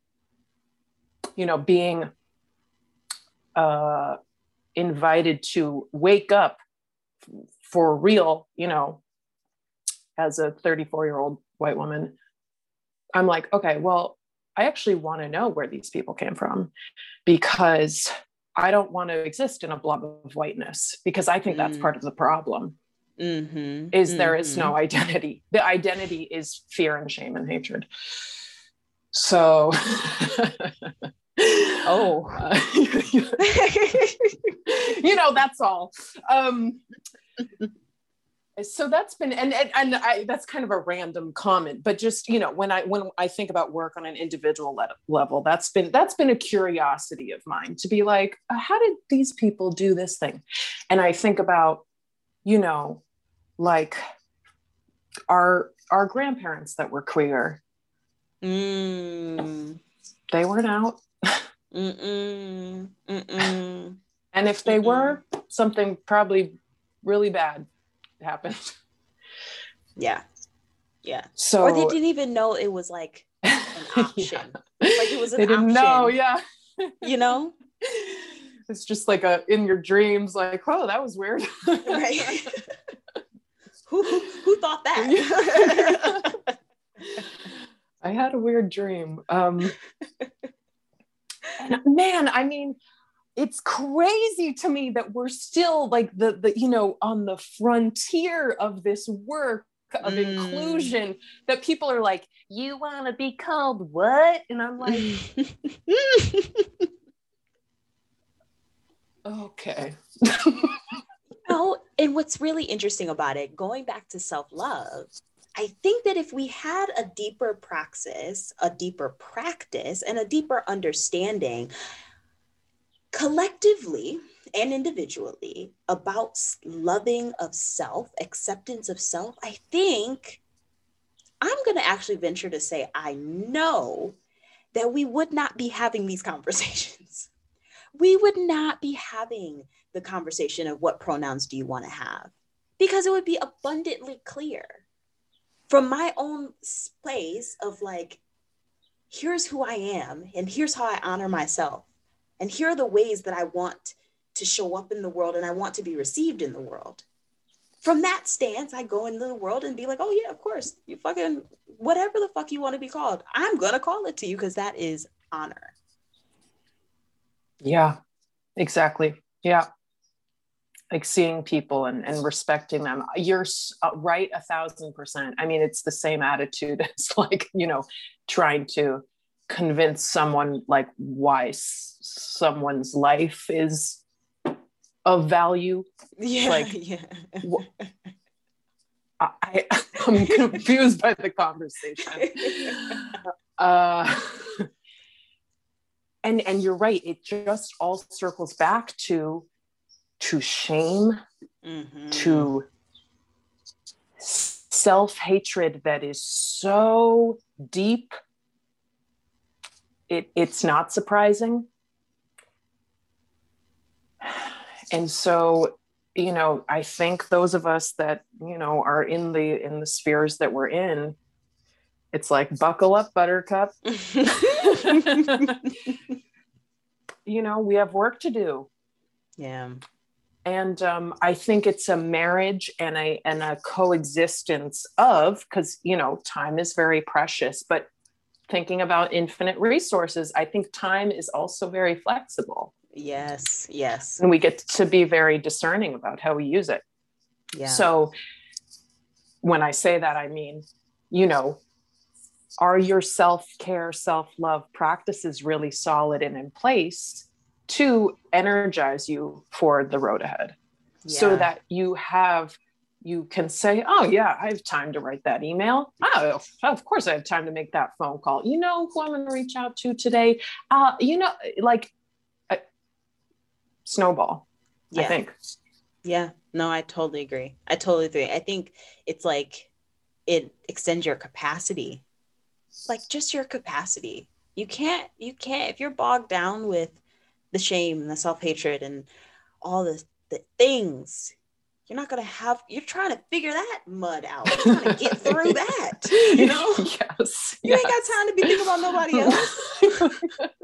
you know, being uh, invited to wake up for real, you know, as a 34 year old white woman, I'm like, okay, well, I actually want to know where these people came from because I don't want to exist in a blob of whiteness because I think that's mm. part of the problem. Mm-hmm. Is mm-hmm. there is no mm-hmm. identity. The identity is fear and shame and hatred. So, oh, uh, [LAUGHS] you know, that's all. Um, so that's been and and, and I, that's kind of a random comment but just you know when i when i think about work on an individual le- level that's been that's been a curiosity of mine to be like uh, how did these people do this thing and i think about you know like our our grandparents that were queer mm. they weren't out Mm-mm. Mm-mm. and if they Mm-mm. were something probably really bad happened. Yeah. Yeah. So or they didn't even know it was like an [LAUGHS] option. yeah. Like it was an they didn't option. know, yeah. you know? [LAUGHS] It's just like a in your dreams, like, oh, that was weird. right. [LAUGHS] who, who who thought that? I had a weird dream. Um and man, I mean, it's crazy to me that we're still like the the you know on the frontier of this work of mm. inclusion that people are like you want to be called what and i'm like [LAUGHS] okay [LAUGHS] oh and what's really interesting about it going back to self-love I think that if we had a deeper praxis, a deeper practice, and a deeper understanding collectively and individually about loving of self, acceptance of self, I think I'm going to actually venture to say I know that we would not be having these [LAUGHS] conversations. We would not be having the conversation of what pronouns do you want to have because it would be abundantly clear from my own place of like, here's who I am and here's how I honor myself and here are the ways that I want to show up in the world and I want to be received in the world. From that stance, I go into the world and be like, oh, yeah, of course, you fucking, whatever the fuck you want to be called, I'm going to call it to you because that is honor. Yeah, exactly. Yeah. Like seeing people and, and respecting them. You're uh, right a thousand percent. I mean, it's the same attitude [LAUGHS] as like, you know, trying to convince someone like why someone's life is of value? Yeah like [LAUGHS] yeah. wh- I, [LAUGHS] i'm confused by the conversation. [LAUGHS] Uh and and you're right it just all circles back to to shame mm-hmm. to self-hatred that is so deep it, it's not surprising. And so, you know, I think those of us that, you know, are in the in the spheres that we're in, it's like buckle up, buttercup. [LAUGHS] [LAUGHS] you know, we have work to do. Yeah. And um, I think it's a marriage and a and a coexistence of because you know time is very precious, but thinking about infinite resources, I think time is also very flexible. Yes, yes. And we get to be very discerning about how we use it. Yeah. So when I say that, I mean, you know, are your self-care self-love practices really solid and in place to energize you for the road ahead yeah. so that you have you can say oh yeah i have time to write that email. Oh of course i have time to make that phone call. You know who i'm going to reach out to today? Uh, you know like uh, snowball yeah. i think. Yeah. No i totally agree. I totally agree. I think it's like it extends your capacity. Like just your capacity. You can't you can't if you're bogged down with the shame and the self-hatred and all the, the things you're not gonna have you're trying to figure that mud out. [LAUGHS] You're trying to get through that you know? [LAUGHS] Yes you yes. ain't got time to be thinking about nobody [LAUGHS] else.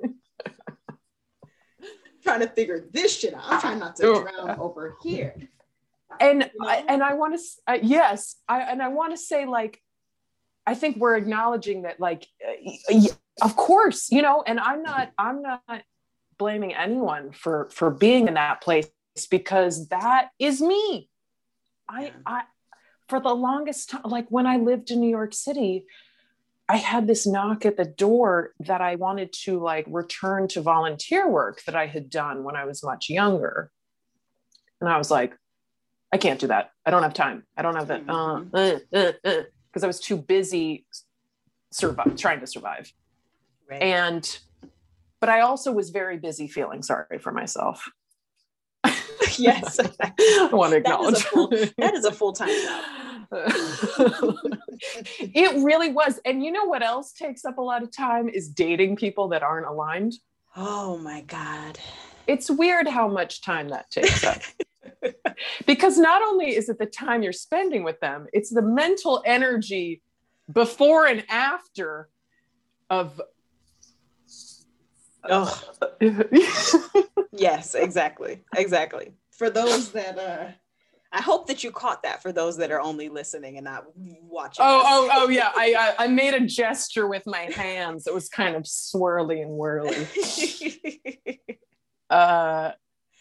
Trying to figure this shit out. I'm trying not to drown over here. And you know? I, and i want to uh, yes i and i want to say like i think we're acknowledging that like uh, of course you know and i'm not i'm not blaming anyone for for being in that place because that is me I, I, for the longest time, like when I lived in New York City, I had this knock at the door that I wanted to like return to volunteer work that I had done when I was much younger. And I was like, I can't do that. I don't have time. I don't have that. Because uh, uh, uh, uh I was too busy survive, trying to survive. Right. And, but I also was very busy feeling sorry for myself. [LAUGHS] yes. I want to acknowledge that is a [LAUGHS] full time job. it really was. And you know what else takes up a lot of time is dating people that aren't aligned. Oh my God. It's weird how much time that takes up. [LAUGHS] because not only is it the time you're spending with them, it's the mental energy before and after of Oh. [LAUGHS] yes, exactly. Exactly. For those that uh I hope that you caught that for those that are only listening and not watching. Oh, oh, oh, yeah. [LAUGHS] I, I, I made a gesture with my hands. It was kind of swirly and whirly. [LAUGHS] uh,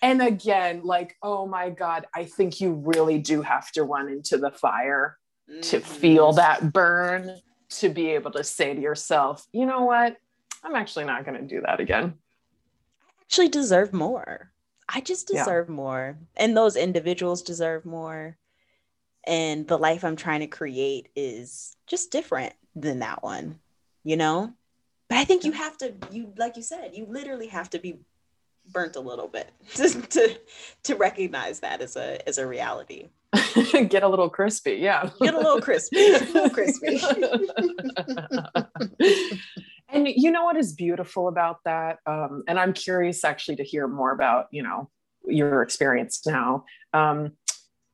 and again, like, oh my God, I think you really do have to run into the fire mm-hmm. to feel that burn, to be able to say to yourself, you know what? I'm actually not going to do that again. I actually deserve more. I just deserve yeah. more. And those individuals deserve more. And the life I'm trying to create is just different than that one, you know? But I think you have to, you like you said, you literally have to be burnt a little bit [LAUGHS] to, to, to recognize that as a as a reality. [LAUGHS] Get a little crispy, yeah. Get a little crispy. A little crispy. [LAUGHS] and you know what is beautiful about that um, and i'm curious actually to hear more about you know your experience now um,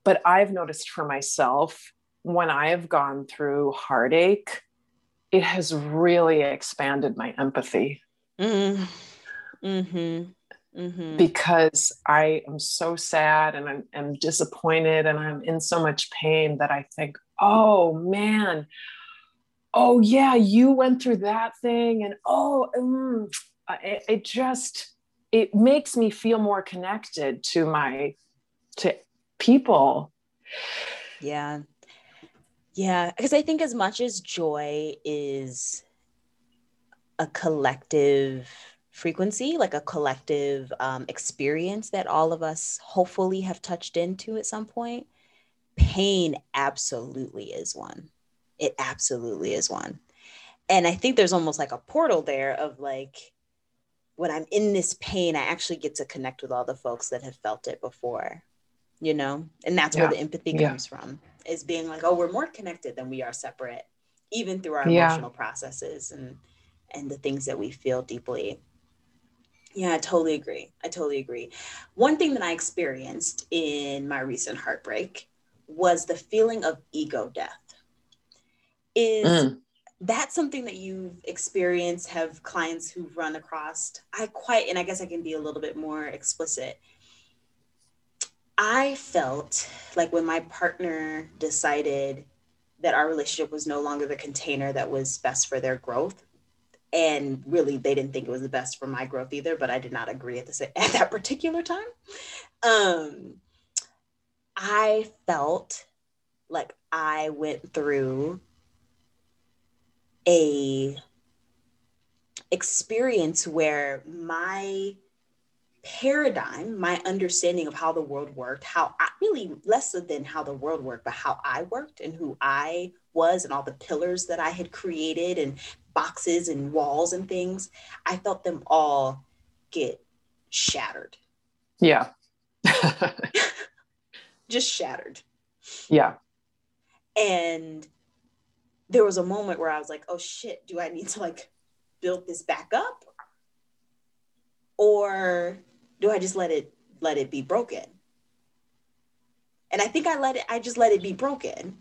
but i've noticed for myself when i have gone through heartache it has really expanded my empathy mm-hmm. Mm-hmm. Mm-hmm. because I am so sad and I'm, I'm disappointed and I'm in so much pain that I think, oh man, oh yeah you went through that thing and oh mm, it, it just it makes me feel more connected to my to people. Yeah. Yeah because i think as much as joy is a collective frequency like a collective um, experience that all of us hopefully have touched into at some point pain absolutely is one it absolutely is one. And I think there's almost like a portal there of like, when I'm in this pain, I actually get to connect with all the folks that have felt it before, you know? And that's yeah. where the empathy comes yeah. from, is being like, oh, we're more connected than we are separate, even through our yeah. emotional processes and and the things that we feel deeply. Yeah, I totally agree. I totally agree. One thing that I experienced in my recent heartbreak was the feeling of ego death is mm. that something that you've experienced have clients who've run across i quite and i guess i can be a little bit more explicit i felt like when my partner decided that our relationship was no longer the container that was best for their growth and really they didn't think it was the best for my growth either but i did not agree at the at that particular time um i felt like i went through a experience where my paradigm, my understanding of how the world worked, how I really less than how the world worked, but how I worked and who I was and all the pillars that I had created and boxes and walls and things, I felt them all get shattered. Yeah. [LAUGHS] Just shattered. Yeah. And there was a moment where I was like, oh shit, do I need to like build this back up? Or do I just let it let it be broken? And I think I let it, I just let it be broken.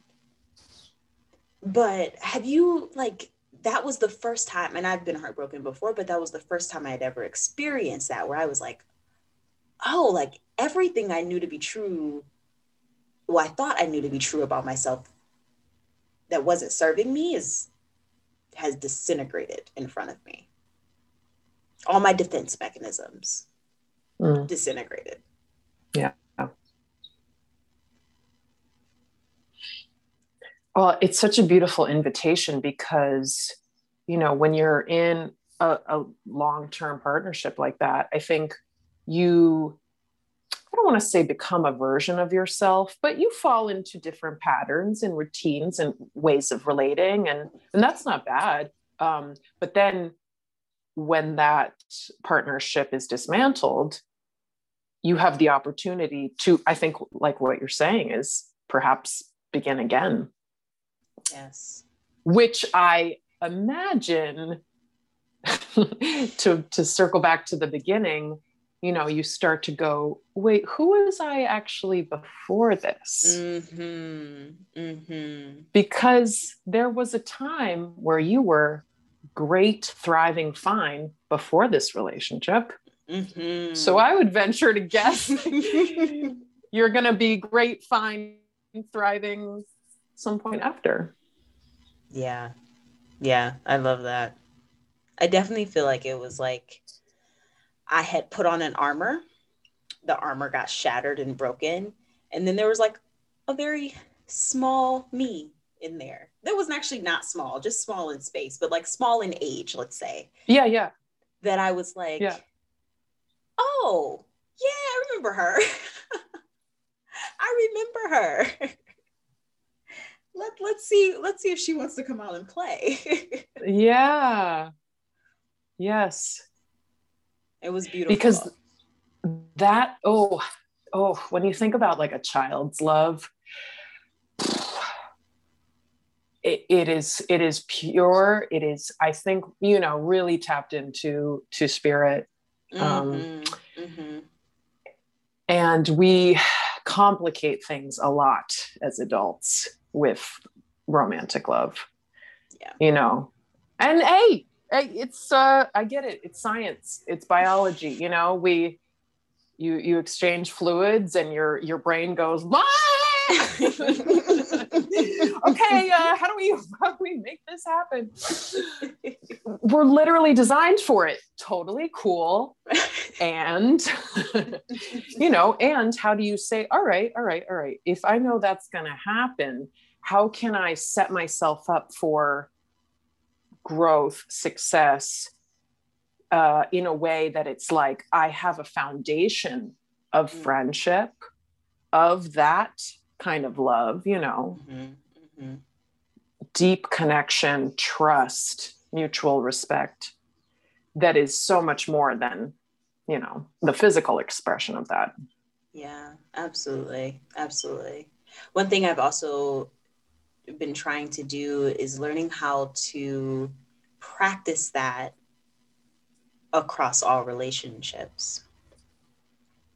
But have you like that was the first time, and I've been heartbroken before, but that was the first time I had ever experienced that where I was like, oh, like everything I knew to be true, well, I thought I knew to be true about myself that wasn't serving me is has disintegrated in front of me. All my defense mechanisms mm. disintegrated. Yeah. Well, it's such a beautiful invitation because, you know, when you're in a, a long term partnership like that, I think you, don't want to say become a version of yourself, but you fall into different patterns and routines and ways of relating. And, and that's not bad. Um, but then when that partnership is dismantled, you have the opportunity to, I think, like what you're saying is perhaps begin again. Yes. Which I imagine [LAUGHS] to to circle back to the beginning, you know, you start to go, wait, who was I actually before this? Mm-hmm. Mm-hmm. Because there was a time where you were great, thriving, fine before this relationship. Mm-hmm. So I would venture to guess [LAUGHS] you're going to be great, fine, thriving some point after. Yeah. Yeah, I love that. I definitely feel like it was like I had put on an armor. The armor got shattered and broken. And then there was like a very small me in there. That wasn't actually not small, just small in space, but like small in age, let's say. Yeah, yeah. That I was like, yeah. oh, yeah, I remember her. [LAUGHS] I remember her let let's see let's see if she wants to come out and play. [LAUGHS] yeah. Yes. It was beautiful. Because that oh oh when you think about like a child's love it, it is it is pure it is i think you know really tapped into to spirit um, mm-hmm. Mm-hmm. and we complicate things a lot as adults with romantic love. Yeah. You know, and hey, it's uh, I get it. It's science. It's biology. You know, we, you you exchange fluids, and your your brain goes. [LAUGHS] okay, uh, how do we how do we make this happen? We're literally designed for it. Totally cool. And [LAUGHS] you know, and how do you say, all right, all right, all right, if I know that's gonna happen, how can I set myself up for growth, success uh, in a way that it's like I have a foundation of mm-hmm. friendship, of that kind of love, you know, mm-hmm. Mm-hmm. deep connection, trust, mutual respect that is so much more than, you know, the physical expression of that. Yeah, absolutely. Absolutely. One thing I've also been trying to do is learning how to practice that across all relationships.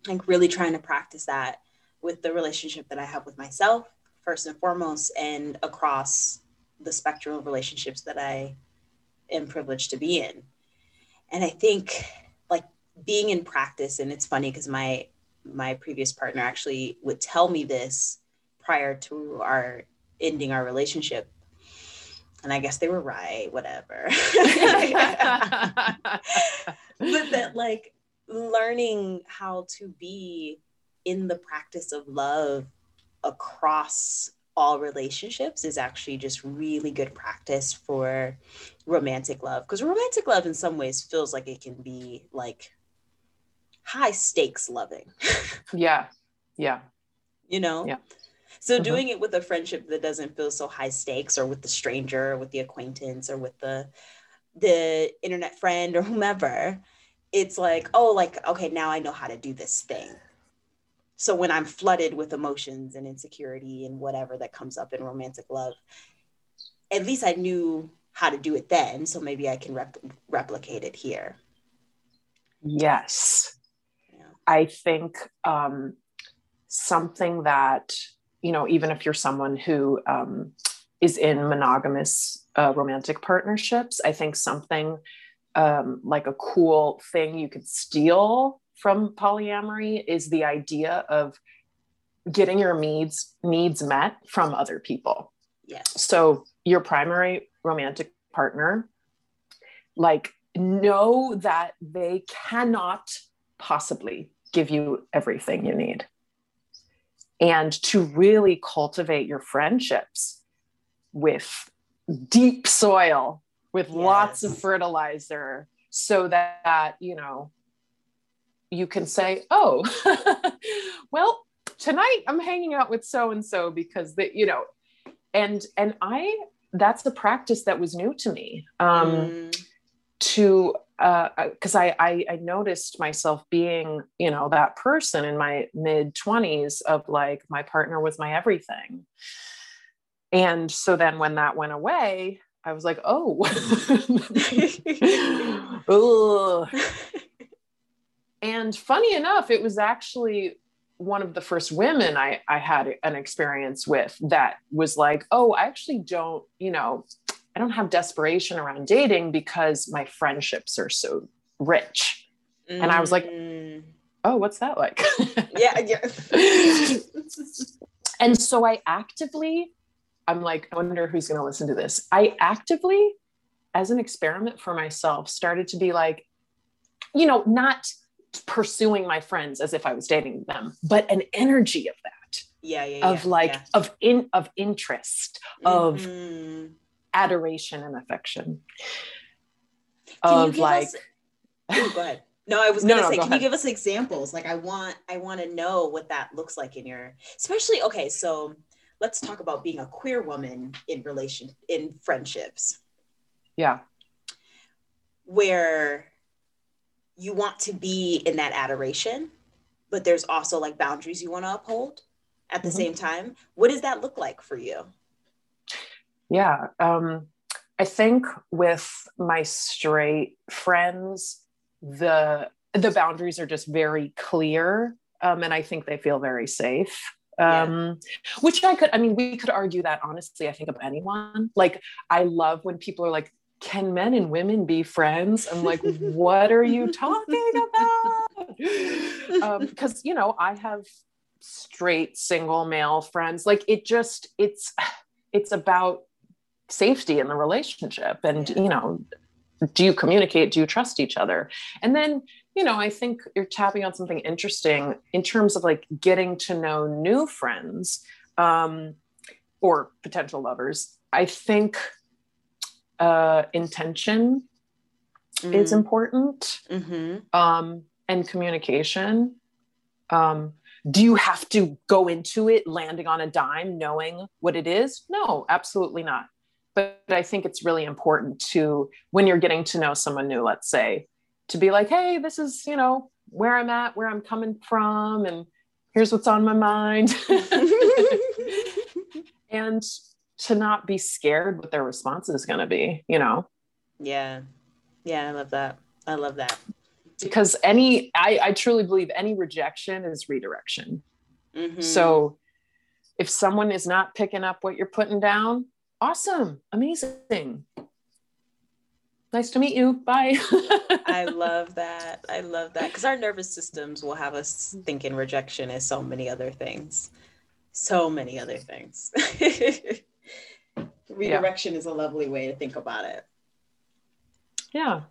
Like really trying to practice that with the relationship that I have with myself, first and foremost, and across the spectrum of relationships that I am privileged to be in. And I think like being in practice, and it's funny because my my previous partner actually would tell me this prior to our ending our relationship. And I guess they were right, whatever. [LAUGHS] but that, like, learning how to be in the practice of love across all relationships is actually just really good practice for romantic love. Because romantic love in some ways feels like it can be like high stakes loving. [LAUGHS] Yeah. Yeah. You know? Yeah so mm-hmm. doing it with a friendship that doesn't feel so high stakes or with the stranger or with the acquaintance or with the the internet friend or [LAUGHS] whomever it's like oh like okay now i know how to do this thing so when i'm flooded with emotions and insecurity and whatever that comes up in romantic love at least i knew how to do it then so maybe i can rep- replicate it here yes yeah. i think um, something that you know even if you're someone who um, is in monogamous uh, romantic partnerships i think something um, like a cool thing you could steal from polyamory is the idea of getting your needs needs met from other people. Yeah. So your primary romantic partner, like know that they cannot possibly give you everything you need. And to really cultivate your friendships with deep soil with yes. lots of fertilizer so that, you know, you can say, oh, [LAUGHS] well, tonight I'm hanging out with so and so because that, you know, and and I that's the practice that was new to me. Um mm. to because uh, I, I I noticed myself being you know that person in my mid 20s of like my partner was my everything. And so then when that went away I was like, oh, [LAUGHS] [LAUGHS] and funny enough, it was actually one of the first women I, I had an experience with that was like, oh, I actually don't, you know, I don't have desperation around dating because my friendships are so rich. Mm. And I was like, mm. oh, what's that like? [LAUGHS] yeah, yeah. [LAUGHS] and so I actively I'm like, I wonder who's going to listen to this. I actively, as an experiment for myself, started to be like, you know, not pursuing my friends as if I was dating them, but an energy of that. Yeah, yeah, of like yeah. of in of interest, mm-hmm. Adoration and affection. Can of like us... oh, go ahead. No, I was [LAUGHS] gonna no, say, no, go can ahead. you give us examples? Like I want I want to know what that looks like in your especially okay, so let's talk about being a queer woman in relation in friendships yeah where you want to be in that adoration but there's also like boundaries you want to uphold at the mm-hmm. same time what does that look like for you yeah um i think with my straight friends the the boundaries are just very clear um, and i think they feel very safe. Um yeah. which i could i mean we could argue that honestly i think of anyone. Like i love when people are like can men and women be friends? I'm like [LAUGHS] what are you talking about? Because [LAUGHS] um, you know i have straight single male friends. Like it just it's it's about safety in the relationship and you know do you communicate do you trust each other and then you know, I think you're tapping on something interesting in terms of like getting to know new friends um, or potential lovers. I think uh, intention mm. is important mm-hmm. um, and communication. Um, do you have to go into it landing on a dime, knowing what it is? No, absolutely not. But I think it's really important to, when you're getting to know someone new, let's say, to be like, hey, this is, you know, where I'm at, where I'm coming from, and here's what's on my mind. [LAUGHS] and to not be scared what their response is going to be, you know? Yeah. Yeah, I love that. I love that. Because any, I, I truly believe any rejection is redirection. Mm-hmm. So if someone is not picking up what you're putting down, awesome, amazing nice to meet you. Bye. I [LAUGHS] love that. I love that because our nervous systems will have us thinking rejection is so many other things. So many other things. [LAUGHS] Redirection yeah. is a lovely way to think about it. Yeah.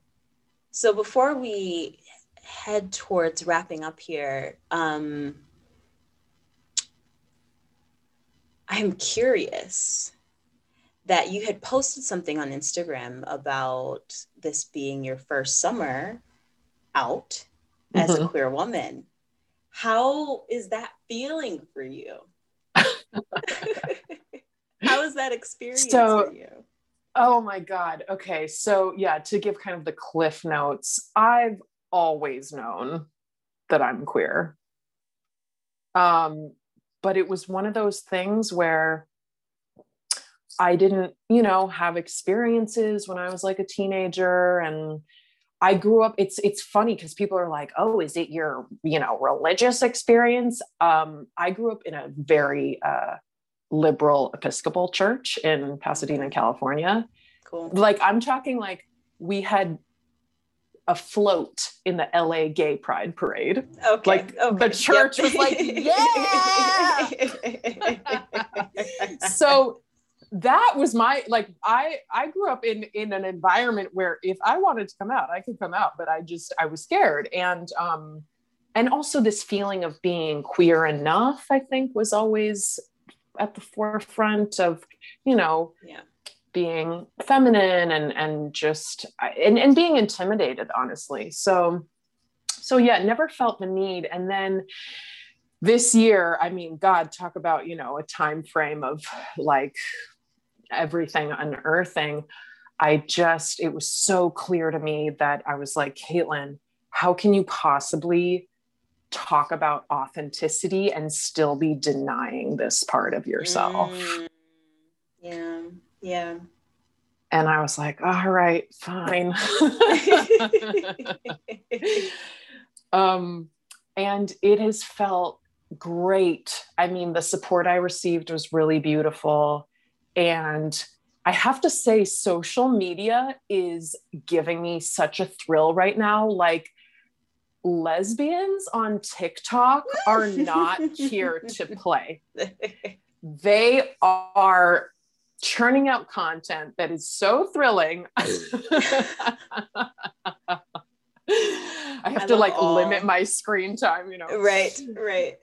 So before we head towards wrapping up here, um, I'm curious that you had posted something on Instagram about this being your first summer out as mm-hmm. a queer woman. How is that feeling for you? [LAUGHS] How is that experience so, for you? Oh my God. Okay. So, yeah, to give kind of the cliff notes, I've always known that I'm queer. Um, but it was one of those things where I didn't, you know, have experiences when I was like a teenager and I grew up it's it's funny because people are like, "Oh, is it your, you know, religious experience?" Um I grew up in a very uh liberal Episcopal church in Pasadena, California. Cool. Like I'm talking like we had a float in the LA Gay Pride Parade. Okay. Like okay. the church yep. was like, [LAUGHS] yeah. [LAUGHS] so that was my like I I grew up in in an environment where if I wanted to come out, I could come out, but I just I was scared. And um and also this feeling of being queer enough, I think was always at the forefront of, you know, yeah. being feminine and and just and, and being intimidated honestly. So so yeah never felt the need. And then this year i mean god talk about you know a time frame of like everything unearthing i just it was so clear to me that i was like caitlin how can you possibly talk about authenticity and still be denying this part of yourself mm, yeah yeah. And I was like, all right, fine. [LAUGHS] um, and it has felt great. I mean, the support I received was really beautiful. And I have to say, social media is giving me such a thrill right now. Like, lesbians on TikTok are not [LAUGHS] here to play. [LAUGHS] They are churning out content that is so thrilling. [LAUGHS] I have I to like all. limit my screen time, you know. Right, right.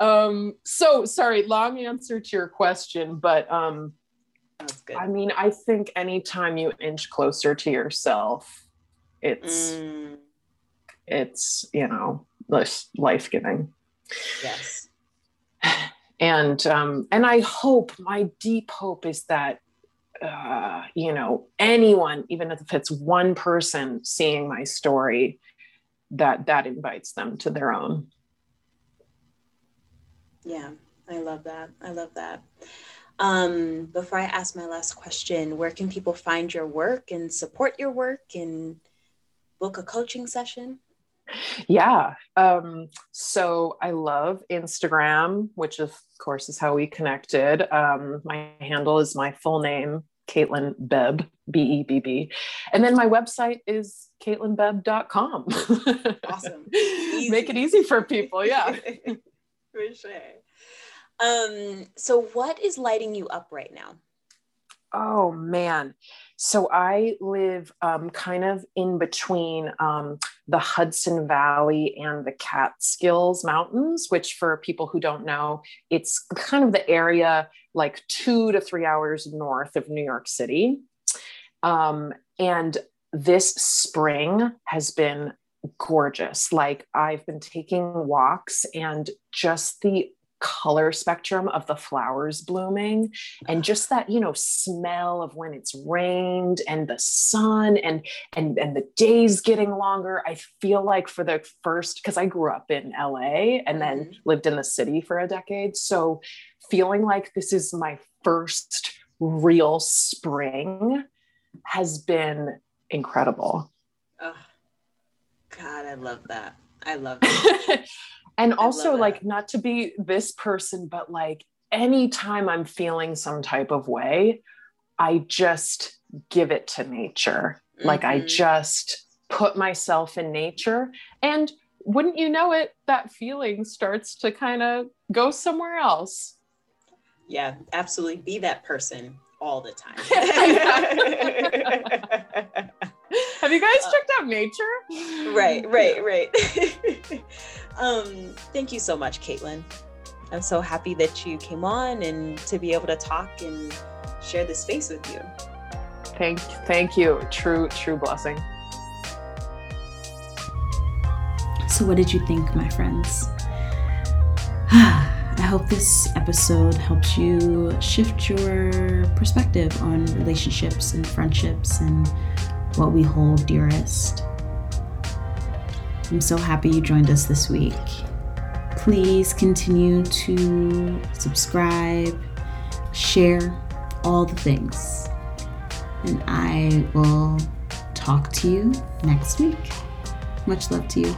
Um so sorry, long answer to your question, but um That's good. I mean, I think anytime you inch closer to yourself, it's mm. it's, you know, life-giving. Yes and um, and I hope my deep hope is that uh, you know anyone, even if it's one person seeing my story, that that invites them to their own. Yeah, I love that. I love that. Um, before I ask my last question, where can people find your work and support your work and book a coaching session? Yeah. Um, so I love Instagram, which of course is how we connected. Um, my handle is my full name, Caitlin Bebb, B E B B. And then my website is CaitlinBebb.com. Awesome. [LAUGHS] Make it easy for people. Yeah. [LAUGHS] for sure. Um, so, what is lighting you up right now? Oh, man. So I live um, kind of in between um, the Hudson Valley and the Catskills Mountains, which, for people who don't know, it's kind of the area like two to three hours north of New York City. Um, and this spring has been gorgeous. Like I've been taking walks and just the color spectrum of the flowers blooming and just that you know smell of when it's rained and the sun and and and the days getting longer. I feel like for the first because i grew up in la and then mm-hmm. lived in the city for a decade. So feeling like this is my first real spring has been incredible. Oh, god i love that. I love [LAUGHS] that and also like not to be this person but like anytime i'm feeling some type of way i just give it to nature. Mm-hmm. like i mm-hmm. just put myself in nature. And wouldn't you know it that feeling starts to kind of go somewhere else. Yeah absolutely. Be that person all the time [LAUGHS] [LAUGHS] have you guys uh, checked out nature right [LAUGHS] right right [LAUGHS] um, thank you so much, Caitlin. I'm so happy that you came on and to be able to talk and share this space with you. Thank, thank you. True, true blessing. So, what did you think, my friends? [SIGHS] I hope this episode helps you shift your perspective on relationships and friendships and what we hold dearest. I'm so happy you joined us this week. Please continue to subscribe, share all the things. And I will talk to you next week. Much love to you.